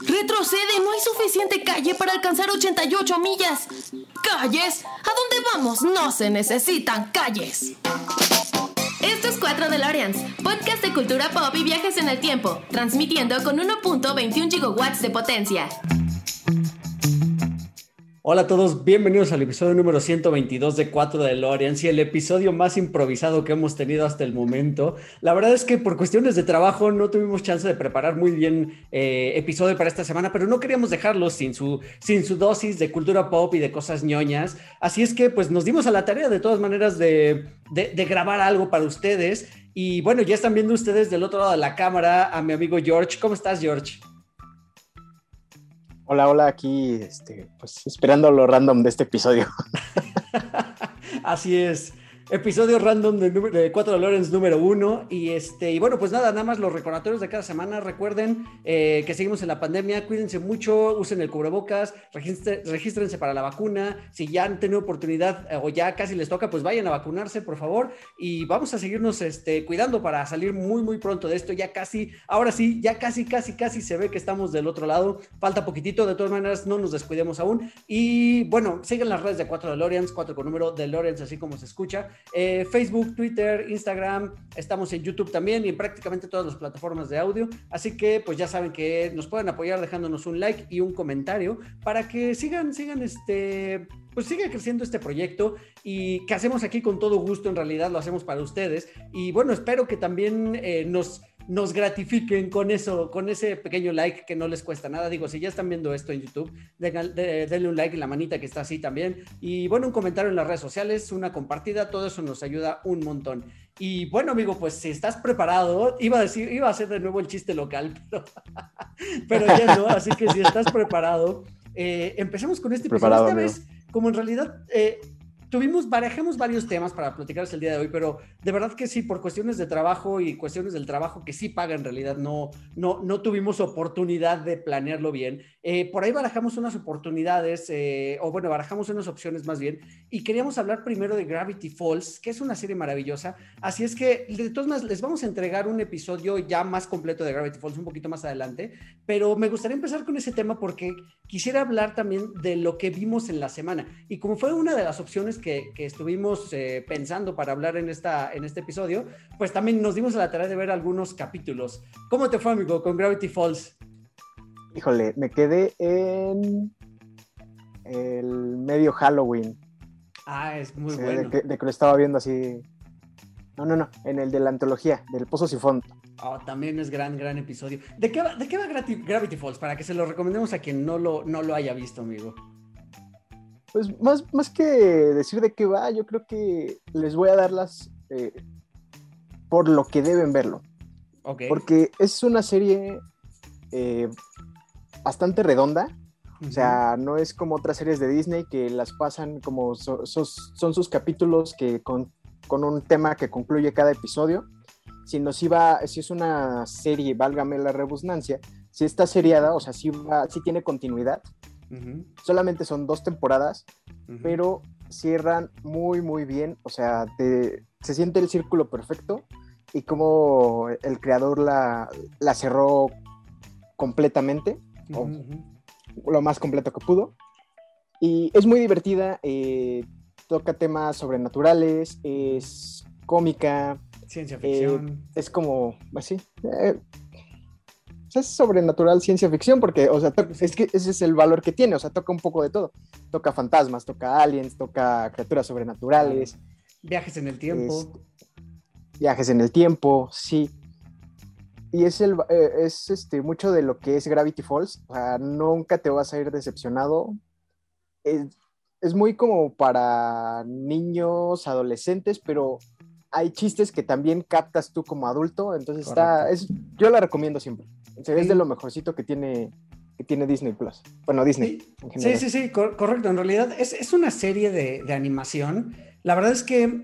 Retrocede, no hay suficiente calle para alcanzar 88 millas. ¿Calles? ¿A dónde vamos? No se necesitan calles. Esto es 4 DeLoreans, podcast de cultura pop y viajes en el tiempo, transmitiendo con 1.21 gigawatts de potencia. Hola a todos, bienvenidos al episodio número 122 de 4 de Loreans y el episodio más improvisado que hemos tenido hasta el momento. La verdad es que por cuestiones de trabajo no tuvimos chance de preparar muy bien eh, episodio para esta semana, pero no queríamos dejarlo sin su, sin su dosis de cultura pop y de cosas ñoñas. Así es que pues nos dimos a la tarea de todas maneras de, de grabar algo para ustedes. Y bueno, ya están viendo ustedes del otro lado de la cámara a mi amigo George. ¿Cómo estás, George? Hola, hola, aquí, este, pues esperando lo random de este episodio. Así es. Episodio random de, de 4 Lorenz número 1. Y este, y bueno, pues nada, nada más los recordatorios de cada semana. Recuerden eh, que seguimos en la pandemia, cuídense mucho, usen el cubrebocas, regístrense para la vacuna. Si ya han tenido oportunidad eh, o ya casi les toca, pues vayan a vacunarse, por favor. Y vamos a seguirnos este, cuidando para salir muy, muy pronto de esto. Ya casi, ahora sí, ya casi, casi, casi se ve que estamos del otro lado. Falta poquitito, de todas maneras, no nos descuidemos aún. Y bueno, sigan las redes de 4 DeLoreans, 4 con número DeLoreans, así como se escucha. Eh, Facebook, Twitter, Instagram, estamos en YouTube también y en prácticamente todas las plataformas de audio. Así que pues ya saben que nos pueden apoyar dejándonos un like y un comentario para que sigan, sigan este, pues siga creciendo este proyecto y que hacemos aquí con todo gusto, en realidad lo hacemos para ustedes. Y bueno, espero que también eh, nos nos gratifiquen con eso, con ese pequeño like que no les cuesta nada. Digo, si ya están viendo esto en YouTube, denle un like y la manita que está así también. Y bueno, un comentario en las redes sociales, una compartida, todo eso nos ayuda un montón. Y bueno, amigo, pues si estás preparado, iba a decir, iba a hacer de nuevo el chiste local, pero, ya no. Así que si estás preparado, eh, empecemos con este episodio. Esta vez, como en realidad eh, tuvimos, barajemos varios temas para platicarles el día de hoy, pero de verdad que sí, por cuestiones de trabajo y cuestiones del trabajo que sí paga en realidad, no, no, no tuvimos oportunidad de planearlo bien. Eh, por ahí barajamos unas oportunidades, eh, o bueno, barajamos unas opciones más bien, y queríamos hablar primero de Gravity Falls, que es una serie maravillosa. Así es que, de todas maneras, les vamos a entregar un episodio ya más completo de Gravity Falls un poquito más adelante, pero me gustaría empezar con ese tema porque quisiera hablar también de lo que vimos en la semana. Y como fue una de las opciones que, estuvimos eh, pensando para hablar en, esta, en este episodio, pues también nos dimos a la tarea de ver algunos capítulos. ¿Cómo te fue, amigo, con Gravity Falls? Híjole, me quedé en el medio Halloween. Ah, es muy bueno. De que, lo estaba viendo así. No, no, no, en el de la antología, del Pozo Sifón. Oh, también es gran, gran episodio. ¿De qué va, de qué va Gravity Falls? Para que se lo recomendemos a quien no lo, no lo haya visto, amigo. Pues más, más que decir de qué va, yo creo que les voy a dar las eh, por lo que deben verlo. Porque es una serie eh, bastante redonda. O sea, no es como otras series de Disney que las pasan como son sus capítulos que con, con, un tema que concluye cada episodio, sino si va, si es una serie, válgame la rebusnancia, si está seriada, o sea, si, va, si tiene continuidad, Solamente son dos temporadas, pero cierran muy, muy bien. O sea, se siente el círculo perfecto y como el creador la, la cerró completamente, lo más completo que pudo. Y es muy divertida, eh, toca temas sobrenaturales, es cómica. Ciencia ficción. Eh, es como, así, eh, es sobrenatural ciencia ficción porque, o sea, es que ese es el valor que tiene, o sea, toca un poco de todo. Toca fantasmas, toca aliens, toca criaturas sobrenaturales. Viajes en el tiempo. viajes en el tiempo, sí. Y es, el, eh, es este, mucho de lo que es Gravity Falls, o sea, nunca te vas a ir decepcionado. Es, es muy como para niños, adolescentes, pero hay chistes que también captas tú como adulto, entonces está, es, yo la recomiendo siempre. Es de lo mejorcito que tiene, que tiene Disney Plus. Bueno, Disney. Sí, sí, sí, correcto. En realidad es, es una serie de, de, animación. La verdad es que,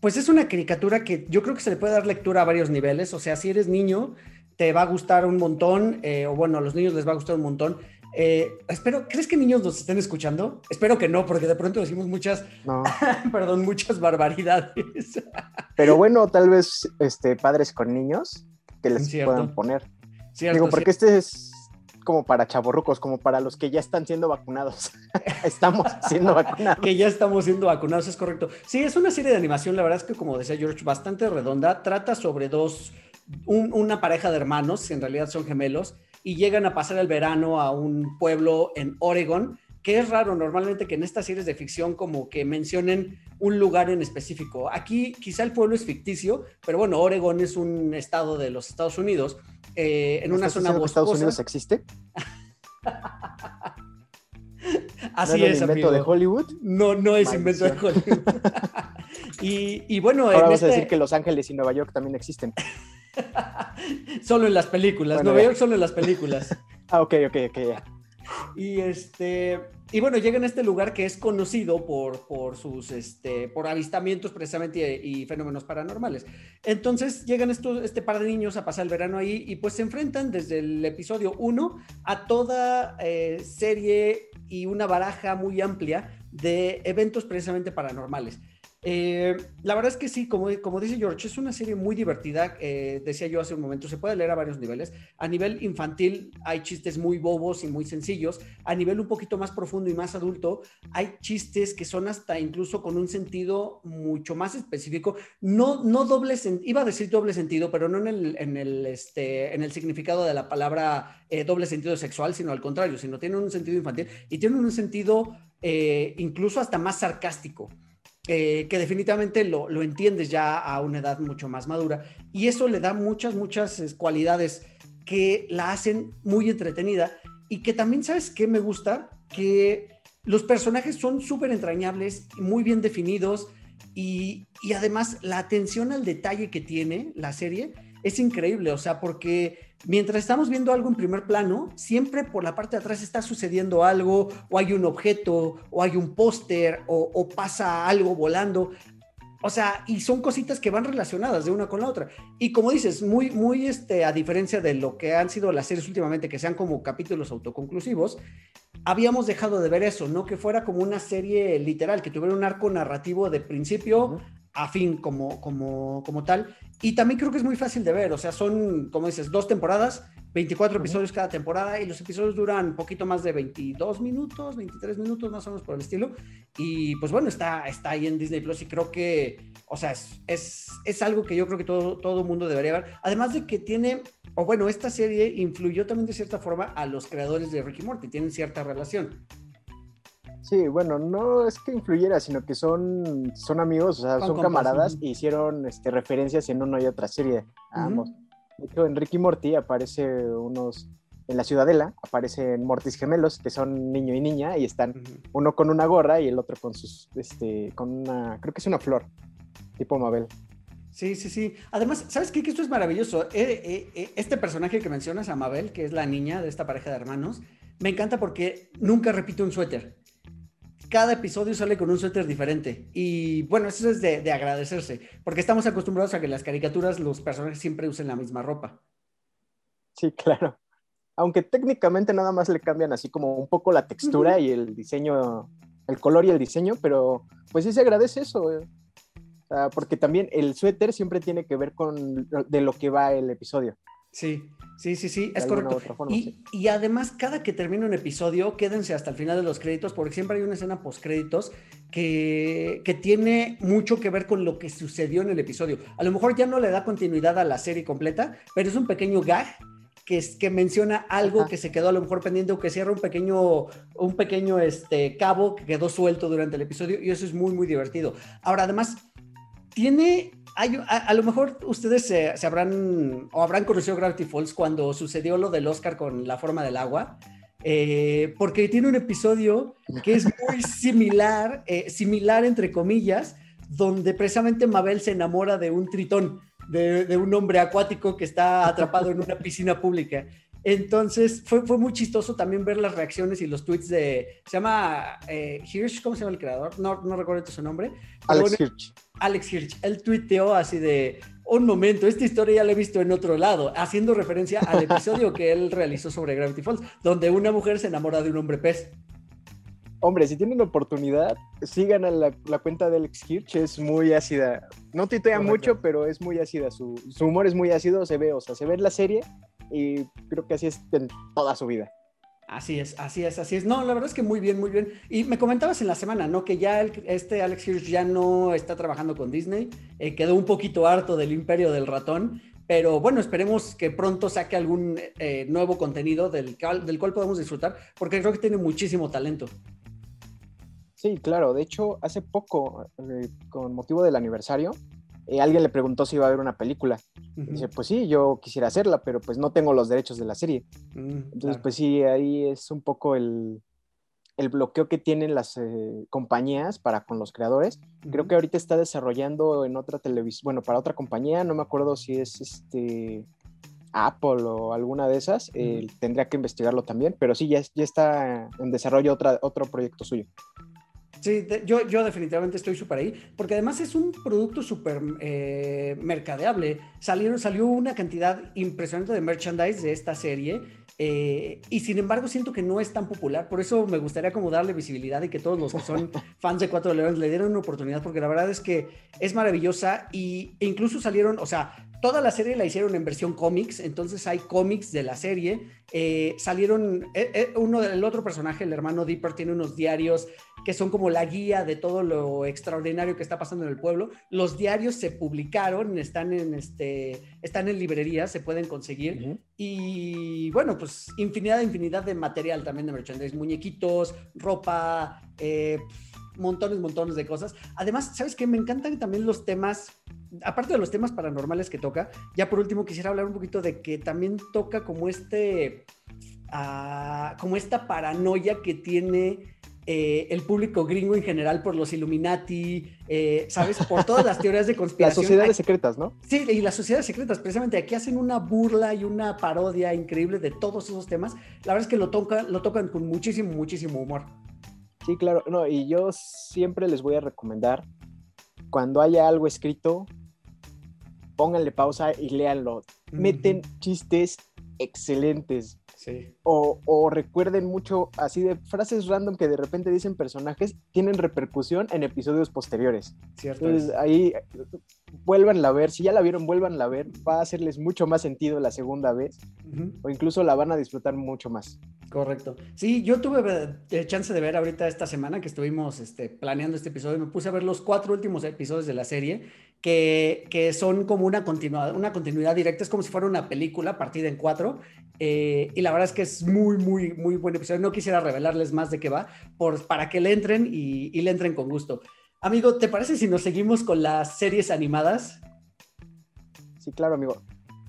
pues es una caricatura que yo creo que se le puede dar lectura a varios niveles. O sea, si eres niño, te va a gustar un montón, eh, o bueno, a los niños les va a gustar un montón. Eh, espero, ¿crees que niños nos estén escuchando? Espero que no, porque de pronto decimos muchas, perdón, muchas barbaridades. Pero bueno, tal vez este, padres con niños que les puedan poner. Digo, porque este es como para chavorrucos, como para los que ya están siendo vacunados. estamos siendo vacunados. que ya estamos siendo vacunados, es correcto. Sí, es una serie de animación, la verdad es que como decía George, bastante redonda. Trata sobre dos, una pareja de hermanos, en realidad son gemelos, y llegan a pasar el verano a un pueblo en Oregon, que es raro normalmente que en estas series de ficción como que mencionen un lugar en específico. Aquí quizá el pueblo es ficticio, pero bueno, Oregon es un estado de los Estados Unidos eh, en una zona boscosa. ¿Estados Unidos existe? Así ¿No es, invento de Hollywood? No, no es invento de Hollywood. y, bueno, Ahora vamos a decir este que Los Ángeles y Nueva York también existen. solo en las películas. Nueva York solo en las películas. ah, ok, ok, ok. Y este, y bueno, llegan a este lugar que es conocido por, por sus, este, por avistamientos precisamente y, fenómenos paranormales. Entonces llegan estos, este par de niños a pasar el verano ahí y pues se enfrentan desde el episodio 1 a toda eh, serie y una baraja muy amplia de eventos precisamente paranormales. Eh, la verdad es que sí, como, como dice George, es una serie muy divertida. Eh, decía yo hace un momento, se puede leer a varios niveles. A nivel infantil hay chistes muy bobos y muy sencillos. A nivel un poquito más profundo y más adulto, hay chistes que son hasta incluso con un sentido mucho más específico. No, no doble sentido, iba a decir doble sentido, pero no en el, en el, este, en el significado de la palabra eh, doble sentido sexual, sino al contrario, sino tiene un sentido infantil y tiene un sentido incluso hasta más sarcástico. Eh, que definitivamente lo, lo, entiendes ya a una edad mucho más madura y eso le da muchas, muchas cualidades que la hacen muy entretenida y que también, ¿sabes qué me gusta? Que los personajes son súper entrañables, muy bien definidos y, y además la atención al detalle que tiene la serie es increíble, o sea, porque mientras estamos viendo algo en primer plano, siempre por la parte de atrás está sucediendo algo, o hay un objeto, o hay un póster, o, pasa algo volando. O sea, y son cositas que van relacionadas de una con la otra. Y como dices, muy, muy, este, a diferencia de lo que han sido las series últimamente, que sean como capítulos autoconclusivos, habíamos dejado de ver eso, ¿no? Que fuera como una serie literal, que tuviera un arco narrativo de principio a fin como, como, como tal. Y también creo que es muy fácil de ver, o sea, son, como dices, dos temporadas, 24 episodios cada temporada y los episodios duran un poquito más de 22 minutos, 23 minutos más o menos por el estilo. Y pues bueno, está, está ahí en Disney Plus y creo que, o sea, es, es, es algo que yo creo que todo, todo mundo debería ver. Además de que tiene, o bueno, esta serie influyó también de cierta forma a los creadores de Ricky Morty, tienen cierta relación. Sí, bueno, no es que influyera, sino que son, son amigos, o sea, son, camaradas y hicieron este, referencias en una y otra serie ambos. De hecho, en Ricky Morty aparece unos, en la Ciudadela aparecen Mortis gemelos, que son niño y niña, y están uno con una gorra y el otro con sus, este, con una, creo que es una flor, tipo Mabel. Sí, sí, sí. Además, ¿sabes qué? Que esto es maravilloso. Eh, eh, eh, este personaje que mencionas, a Mabel, que es la niña de esta pareja de hermanos, me encanta porque nunca repite un suéter cada episodio sale con un suéter diferente. Y bueno, eso es de, agradecerse, porque estamos acostumbrados a que en las caricaturas los personajes siempre usen la misma ropa. Sí, claro. Aunque técnicamente nada más le cambian así como un poco la textura y el diseño, el color y el diseño, pero pues sí se agradece eso. Eh. porque también el suéter siempre tiene que ver con de lo que va el episodio. Sí, sí, sí, sí, es correcto. y, además, cada que termina un episodio, quédense hasta el final de los créditos, porque siempre hay una escena post créditos que, que tiene mucho que ver con lo que sucedió en el episodio. A lo mejor ya no le da continuidad a la serie completa, pero es un pequeño gag que, que menciona algo que se quedó a lo mejor pendiente o que cierra un pequeño, un pequeño este, cabo que quedó suelto durante el episodio y eso es muy, muy divertido. Ahora, además, tiene a, lo mejor ustedes se, habrán o habrán conocido Gravity Falls cuando sucedió lo del Oscar con la forma del agua, eh, porque tiene un episodio que es muy similar, eh, similar entre comillas, donde precisamente Mabel se enamora de un tritón, de, de, un hombre acuático que está atrapado en una piscina pública. Entonces fue, fue muy chistoso también ver las reacciones y los tweets de. Se llama eh, Hirsch, ¿cómo se llama el creador? No, no recuerdo su nombre. Alex Hirsch. Alex Hirsch. Él tuiteó así de. Un momento, esta historia ya la he visto en otro lado, haciendo referencia al episodio que él realizó sobre Gravity Falls, donde una mujer se enamora de un hombre pez. Hombre, si tienen oportunidad, sigan a la, cuenta de Alex Hirsch, es muy ácida. No tuitea mucho, pero es muy ácida. Su, su, humor es muy ácido, se ve, o sea, se ve en la serie y creo que así es en toda su vida. Así es, así es, así es. No, la verdad es que muy bien, muy bien. Y me comentabas en la semana, ¿no? Que ya este Alex Hirsch ya no está trabajando con Disney, eh, quedó un poquito harto del imperio del ratón, pero bueno, esperemos que pronto saque algún eh, nuevo contenido del, del cual podamos disfrutar, porque creo que tiene muchísimo talento. Sí, claro. De hecho, hace poco, eh, con motivo del aniversario, eh, alguien le preguntó si iba a haber una película. Dice, pues sí, yo quisiera hacerla, pero pues no tengo los derechos de la serie. Mm, Entonces, pues sí, ahí es un poco el, bloqueo que tienen las eh, compañías para con los creadores. Creo que ahorita está desarrollando en otra televisión, bueno, para otra compañía, no me acuerdo si es este Apple o alguna de esas, tendría que investigarlo también, pero sí, ya, ya está en desarrollo otra, otro proyecto suyo. Sí, yo, yo definitivamente estoy súper ahí, porque además es un producto súper eh, mercadeable. Salieron, salió una cantidad impresionante de merchandise de esta serie eh, y sin embargo siento que no es tan popular, por eso me gustaría como darle visibilidad y que todos los que son fans de Cuatro Leones le dieran una oportunidad, porque la verdad es que es maravillosa y, e incluso salieron, o sea, toda la serie la hicieron en versión cómics, entonces hay cómics de la serie. Eh, salieron, uno del otro personaje, el hermano Dipper, tiene unos diarios que son como la guía de todo lo extraordinario que está pasando en el pueblo. Los diarios se publicaron, están en, este, están en librerías, se pueden conseguir. Y bueno, pues infinidad, infinidad de material también de merchandise, muñequitos, ropa, eh, montones, montones de cosas. Además, ¿sabes qué? Me encantan también los temas, aparte de los temas paranormales que toca, ya por último quisiera hablar un poquito de que también toca como este, ah, como esta paranoia que tiene eh, el público gringo en general por los Illuminati, eh, ¿sabes? Por todas las teorías de conspiración. Las sociedades secretas, ¿no? Sí, y las sociedades secretas, precisamente aquí hacen una burla y una parodia increíble de todos esos temas. La verdad es que lo, lo tocan con muchísimo, muchísimo humor. Sí, claro, no, y yo siempre les voy a recomendar, cuando haya algo escrito, pónganle pausa y léanlo. Meten chistes excelentes. O, recuerden mucho así de frases random que de repente dicen personajes, tienen repercusión en episodios posteriores. Cierto. Entonces ahí vuelvan a ver, si ya la vieron, vuelvan a ver, va a hacerles mucho más sentido la segunda vez o incluso la van a disfrutar mucho más. Correcto. Sí, yo tuve eh, chance de ver ahorita esta semana que estuvimos este, planeando este episodio, me puse a ver los cuatro últimos episodios de la serie que, son como una continuidad, una continuidad directa, es como si fuera una película partida en cuatro, eh, y la verdad es que es muy, muy, muy buen episodio. No quisiera revelarles más de qué va, por, para que le entren y le entren con gusto. Amigo, ¿te parece si nos seguimos con las series animadas? Sí, claro, amigo.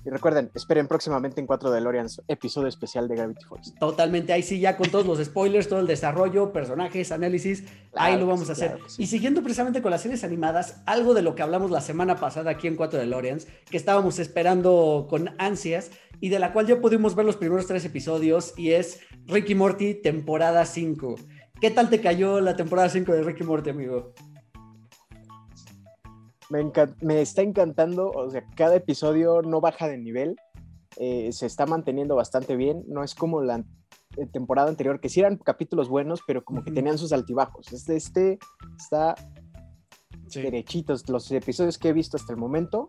Y recuerden, esperen próximamente en 4 DeLoreans episodio especial de Gravity Falls. Totalmente, ahí sí, ya con todos los spoilers, todo el desarrollo, personajes, análisis, ahí lo vamos a hacer. Y siguiendo precisamente con las series animadas, algo de lo que hablamos la semana pasada aquí en 4 DeLoreans, que estábamos esperando con ansias y de la cual ya pudimos ver los primeros tres episodios, y es Ricky Morty, temporada 5. ¿Qué tal te cayó la temporada 5 de Ricky Morty, amigo? Me, está encantando, o sea, cada episodio no baja de nivel, eh, se está manteniendo bastante bien, no es como la eh, temporada anterior, que sí eran capítulos buenos, pero como que tenían sus altibajos. Este, este está derechitos, los episodios que he visto hasta el momento,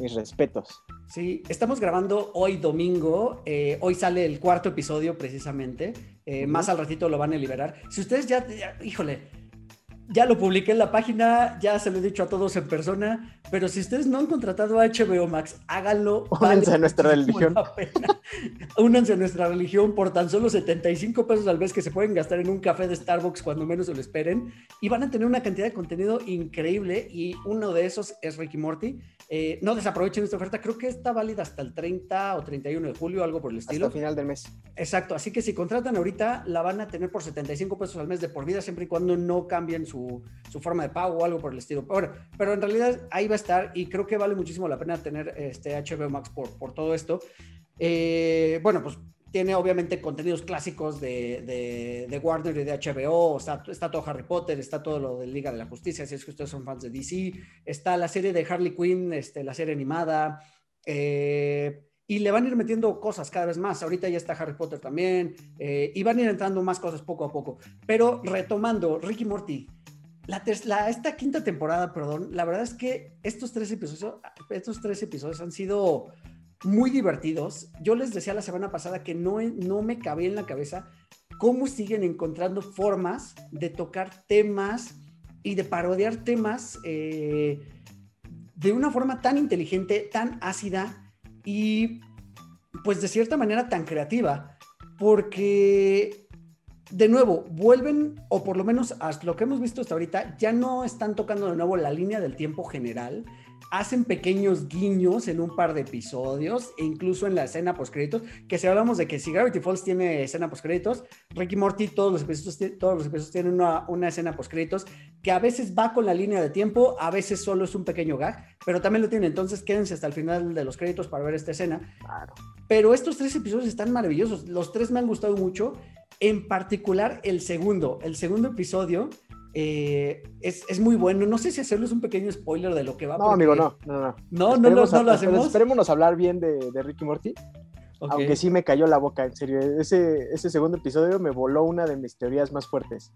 mis respetos. Sí, estamos grabando hoy domingo, eh, hoy sale el cuarto episodio precisamente, más al ratito lo van a liberar. Si ustedes ya híjole, ya lo publiqué en la página, ya se lo he dicho a todos en persona, pero si ustedes no han contratado a HBO Max, háganlo. Únanse a nuestra religión. Únanse a nuestra religión por tan solo 75 pesos al mes que se pueden gastar en un café de Starbucks cuando menos se lo esperen. Y van a tener una cantidad de contenido increíble y uno de esos es Ricky Morty. Eh, no desaprovechen esta oferta, creo que está válida hasta el 30 o 31 de julio, algo por el estilo. Hasta el final del mes. Exacto, así que si contratan ahorita, la van a tener por 75 pesos al mes de por vida, siempre y cuando no cambien su, su forma de pago o algo por el estilo. Pero, pero en realidad ahí va a estar y creo que vale muchísimo la pena tener este HBO Max por, por todo esto. Eh, bueno, pues tiene obviamente contenidos clásicos de, de, Warner y de HBO, está, está, todo Harry Potter, está todo lo de Liga de la Justicia, si es que ustedes son fans de DC, está la serie de Harley Quinn, este, la serie animada, eh, y le van a ir metiendo cosas cada vez más. Ahorita ya está Harry Potter también, eh, y van a ir entrando más cosas poco a poco. Pero retomando, Ricky Morty, la, esta quinta temporada, perdón, la verdad es que estos tres episodios, estos tres episodios han sido muy divertidos. Yo les decía la semana pasada que no, no me cabía en la cabeza cómo siguen encontrando formas de tocar temas y de parodiar temas eh, de una forma tan inteligente, tan ácida y pues de cierta manera tan creativa, porque de nuevo vuelven, o por lo menos hasta lo que hemos visto hasta ahorita, ya no están tocando de nuevo la línea del tiempo general, hacen pequeños guiños en un par de episodios e incluso en la escena post créditos, que si hablamos de que si Gravity Falls tiene escena post créditos, Ricky Morty todos los episodios, todos los episodios tienen una, una escena post créditos que a veces va con la línea de tiempo, a veces solo es un pequeño gag, pero también lo tienen, entonces quédense hasta el final de los créditos para ver esta escena. Claro. Pero estos tres episodios están maravillosos, los tres me han gustado mucho, en particular el segundo, el segundo episodio eh, es, muy bueno. No sé si hacerles un pequeño spoiler de lo que va. No, amigo, no, no, no. No, no, no, lo hacemos. Esperémonos hablar bien de, de Ricky Morty. Aunque sí me cayó la boca, en serio. Ese, ese segundo episodio me voló una de mis teorías más fuertes.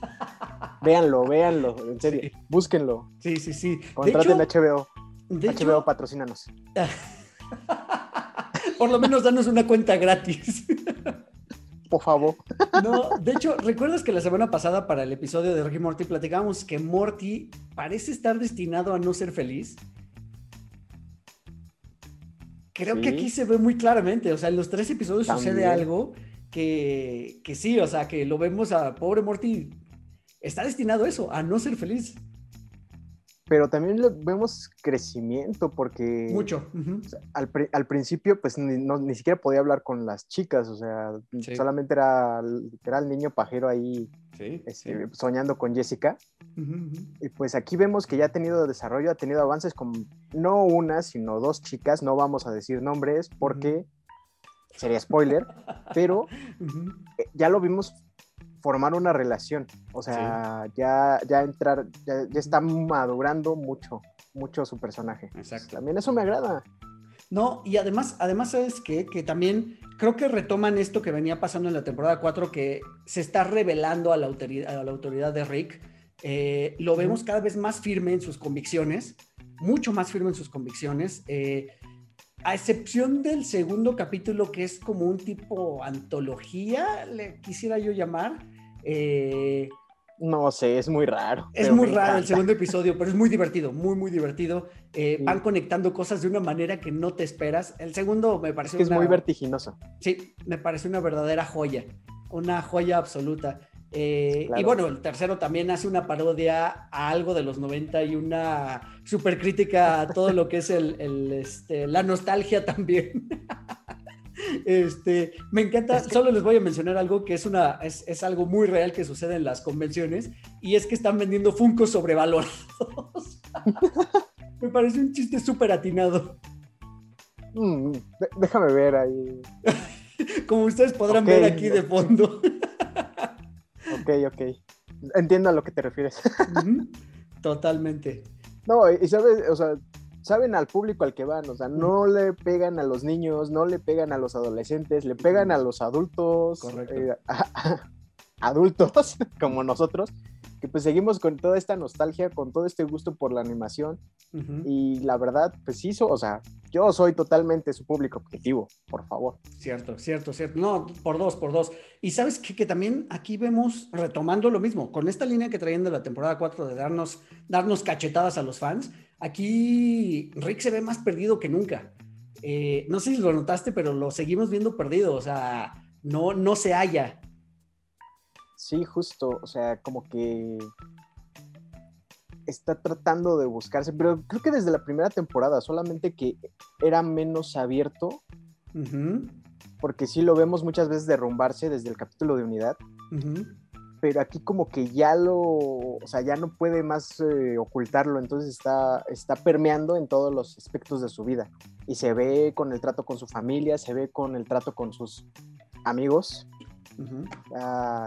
véanlo, véanlo, en serio. Búsquenlo. Sí, sí, sí. Contraten HBO. HBO, patrocínanos. Por lo menos danos una cuenta gratis por favor. No, de hecho, ¿recuerdas que la semana pasada para el episodio de Ricky Morty platicábamos que Morty parece estar destinado a no ser feliz? Creo que aquí se ve muy claramente, o sea, en los tres episodios sucede algo que, que sí, o sea, que lo vemos a pobre Morty, está destinado a eso, a no ser feliz pero también vemos crecimiento porque... Mucho. al, principio, pues ni, ni, siquiera podía hablar con las chicas, o sea, solamente era, era, el niño pajero ahí este, soñando con Jessica. Y pues aquí vemos que ya ha tenido desarrollo, ha tenido avances con no una, sino dos chicas, no vamos a decir nombres porque sería spoiler, pero eh, ya lo vimos formar una relación. O sea, ya, ya entrar, ya, está madurando mucho, mucho su personaje. Exacto. También eso me agrada. No, y además, además, ¿sabes qué? Que también creo que retoman esto que venía pasando en la temporada 4, que se está revelando a la autoridad, a la autoridad de Rick. Eh, lo vemos cada vez más firme en sus convicciones, mucho más firme en sus convicciones. Eh, a excepción del segundo capítulo, que es como un tipo antología, le quisiera yo llamar. Eh, no sé, es muy raro. Es muy raro el segundo episodio, pero es muy divertido, muy, muy divertido. Eh, van conectando cosas de una manera que no te esperas. El segundo me pareció. Es, muy vertiginoso. Sí, me parece una verdadera joya, una joya absoluta. Eh, y bueno, el tercero también hace una parodia a algo de los 90 y una super crítica a todo lo que es el, este, la nostalgia también. Este, me encanta, solo les voy a mencionar algo que es, una, es, algo muy real que sucede en las convenciones y es que están vendiendo Funko sobrevalorados. me parece un chiste súper atinado. Mm, déjame ver ahí. Como ustedes podrán ver aquí de fondo. Ok, ok. Entiendo a lo que te refieres. Totalmente. No, y sabes, o sea, saben al público al que van, o sea, no le pegan a los niños, no le pegan a los adolescentes, le pegan a los adultos, eh, adultos como nosotros, que pues seguimos con toda esta nostalgia, con todo este gusto por la animación. Y la verdad, pues hizo, o sea, yo soy totalmente su público objetivo, por favor. Cierto, cierto, cierto. No, por dos, por dos. Y sabes que, que también aquí vemos, retomando lo mismo, con esta línea que traían de la temporada 4 de darnos, darnos cachetadas a los fans, aquí Rick se ve más perdido que nunca. Eh, no sé si lo notaste, pero lo seguimos viendo perdido, o sea, no, no se halla. Sí, justo, o sea, como que está tratando de buscarse, pero creo que desde la primera temporada, solamente que era menos abierto, porque sí lo vemos muchas veces derrumbarse desde el capítulo de unidad, pero aquí como que ya lo, o sea, ya no puede más eh, ocultarlo, entonces está, está permeando en todos los aspectos de su vida, y se ve con el trato con su familia, se ve con el trato con sus amigos,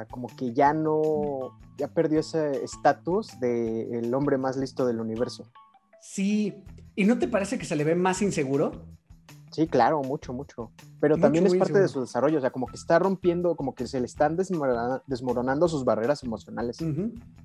como que ya no, ya perdió ese estatus de el hombre más listo del universo. Sí, ¿y no te parece que se le ve más inseguro? Sí, claro, mucho, mucho. Pero también es parte de su desarrollo, o sea, como que está rompiendo, como que se le están desmoronando sus barreras emocionales.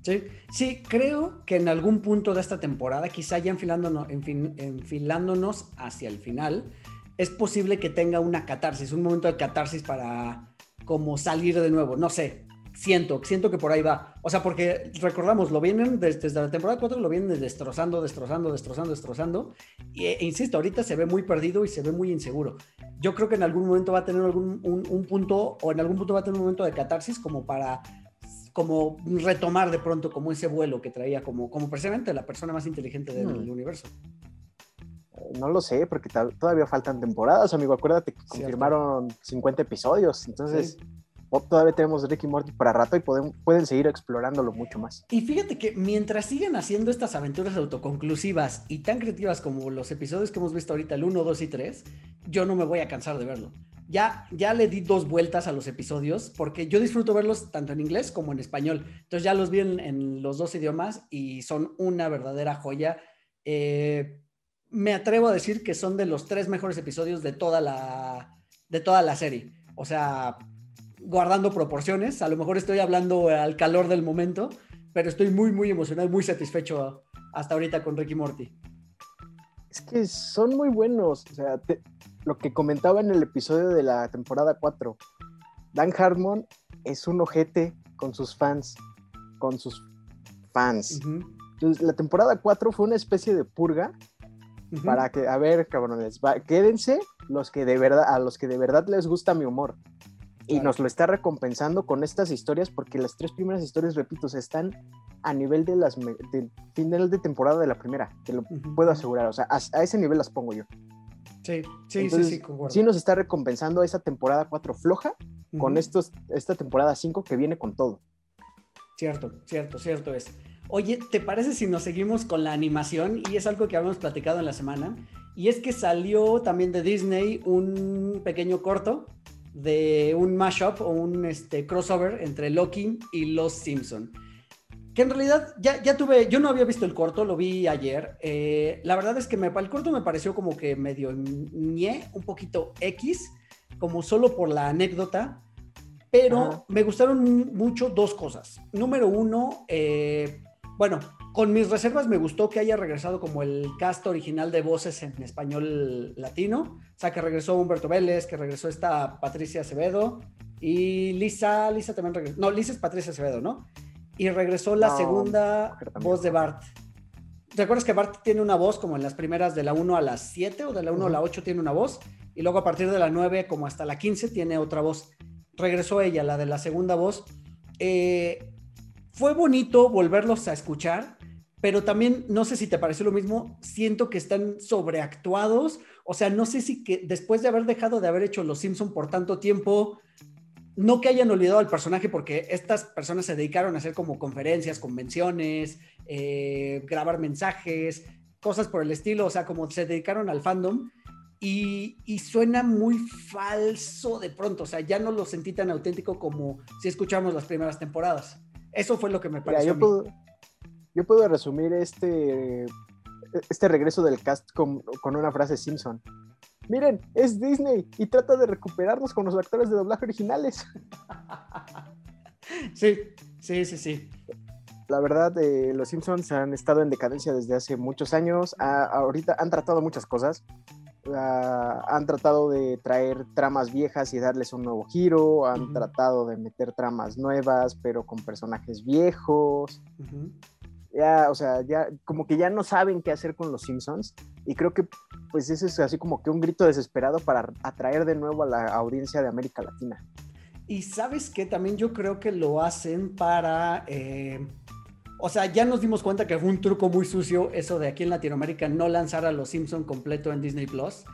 Sí, sí, creo que en algún punto de esta temporada, quizá ya enfilándonos, enfilándonos hacia el final, es posible que tenga una catarsis, un momento de catarsis para como salir de nuevo, no sé, siento, siento que por ahí va. O sea, porque recordamos, lo vienen desde, la temporada 4, lo vienen destrozando, destrozando, destrozando, destrozando. Y, e, insisto, ahorita se ve muy perdido y se ve muy inseguro. Yo creo que en algún momento va a tener algún un, punto, o en algún punto va a tener un momento de catarsis como para como retomar de pronto como ese vuelo que traía como, como precisamente la persona más inteligente del hmm. universo. No lo sé, porque todavía faltan temporadas, amigo. Acuérdate que confirmaron 50 episodios, entonces todavía tenemos Ricky Morty para rato y pueden, pueden seguir explorándolo mucho más. Y fíjate que mientras siguen haciendo estas aventuras autoconclusivas y tan creativas como los episodios que hemos visto ahorita, el 1, 2 y 3, yo no me voy a cansar de verlo. Ya, ya le di dos vueltas a los episodios porque yo disfruto verlos tanto en inglés como en español. Entonces ya los vi en, los dos idiomas y son una verdadera joya. Eh, me atrevo a decir que son de los tres mejores episodios de toda la, de toda la serie. O sea, guardando proporciones. A lo mejor estoy hablando al calor del momento, pero estoy muy, muy emocionado, muy satisfecho hasta ahorita con Ricky Morty. Es que son muy buenos. O sea, lo que comentaba en el episodio de la temporada 4, Dan Harmon es un ojete con sus fans, con sus fans. Entonces, la temporada 4 fue una especie de purga para que, a ver, cabrones, quédense los que de verdad, a los que de verdad les gusta mi humor y nos lo está recompensando con estas historias porque las tres primeras historias, repito, están a nivel de las del final de temporada de la primera, te lo puedo asegurar, o sea, a, ese nivel las pongo yo. Sí, sí, sí, sí, Sí nos está recompensando esa temporada 4 floja con estos, esta temporada 5 que viene con todo. Cierto, cierto, cierto es. Oye, ¿te parece si nos seguimos con la animación? Y es algo que habíamos platicado en la semana. Y es que salió también de Disney un pequeño corto de un mashup o un este, crossover entre Loki y Los Simpson. Que en realidad ya, ya tuve, yo no había visto el corto, lo vi ayer. Eh, la verdad es que me, el corto me pareció como que medio ñe, un poquito X, como solo por la anécdota. Pero me gustaron mucho dos cosas. Número uno, eh, bueno, con mis reservas me gustó que haya regresado como el cast original de voces en español latino. O sea, que regresó Humberto Vélez, que regresó esta Patricia Acevedo y Lisa, Lisa también regresó. No, Lisa es Patricia Acevedo, ¿no? Y regresó la segunda voz de Bart. ¿Te acuerdas que Bart tiene una voz como en las primeras de la 1 a las 7 o de la 1 a la 8 tiene una voz? Y luego a partir de la 9 como hasta la 15 tiene otra voz. Regresó ella, la de la segunda voz. Eh, fue bonito volverlos a escuchar pero también no sé si te pareció lo mismo, siento que están sobreactuados, o sea, no sé si que después de haber dejado de haber hecho Los Simpson por tanto tiempo, no que hayan olvidado al personaje porque estas personas se dedicaron a hacer como conferencias, convenciones, eh, grabar mensajes, cosas por el estilo, o sea, como se dedicaron al fandom. Y, suena muy falso de pronto, o sea, ya no lo sentí tan auténtico como si escuchamos las primeras temporadas. Eso fue lo que me pareció. Yo puedo resumir este, este regreso del cast con, una frase Simpson. Miren, es Disney y trata de recuperarnos con los actores de doblaje originales. Sí, sí, sí, sí. La verdad, eh, los Simpsons han estado en decadencia desde hace muchos años. ahorita han tratado muchas cosas. Han tratado de traer tramas viejas y darles un nuevo giro. Han tratado de meter tramas nuevas, pero con personajes viejos ya, o sea, ya como que ya no saben qué hacer con los Simpsons y creo que pues ese es así como que un grito desesperado para atraer de nuevo a la audiencia de América Latina. Y sabes que también yo creo que lo hacen para, eh, o sea, ya nos dimos cuenta que fue un truco muy sucio eso de aquí en Latinoamérica no lanzar a los Simpsons completo en Disney Plus,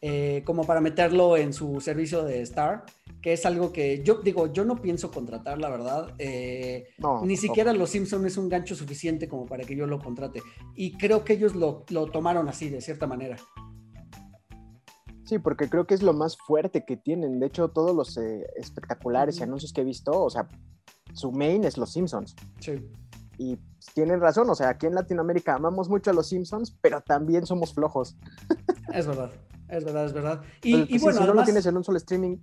eh, como para meterlo en su servicio de Star que es algo que yo digo, yo no pienso contratar, la verdad. Eh, ni siquiera Los Simpson es un gancho suficiente como para que yo lo contrate. Y creo que ellos lo, tomaron así, de cierta manera. Sí, porque creo que es lo más fuerte que tienen. De hecho, todos los eh, espectaculares y anuncios que he visto, o sea, su main es Los Simpsons. Sí. Y tienen razón, o sea, aquí en Latinoamérica amamos mucho a Los Simpsons, pero también somos flojos. Es verdad, es verdad, es verdad. Y, pues, bueno, si no lo tienes en un solo streaming,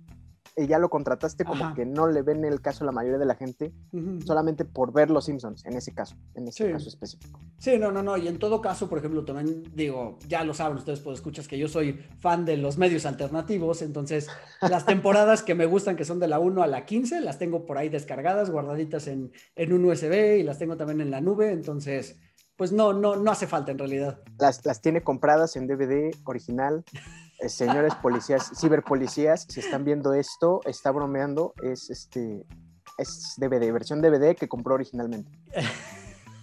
y ya lo contrataste, como que no le ven el caso a la mayoría de la gente, solamente por ver los Simpsons, en ese caso, en ese caso específico. Sí, no, no, no, y en todo caso, por ejemplo, también digo, ya lo saben ustedes, pues escuchas que yo soy fan de los medios alternativos, entonces las temporadas que me gustan, que son de la 1 a la 15, las tengo por ahí descargadas, guardaditas en, en un USB y las tengo también en la nube, entonces pues no, no, no hace falta en realidad. Las, las tiene compradas en DVD original. Eh, señores policías, ciberpolicías, si están viendo esto, está bromeando, es este, es DVD, versión DVD que compró originalmente.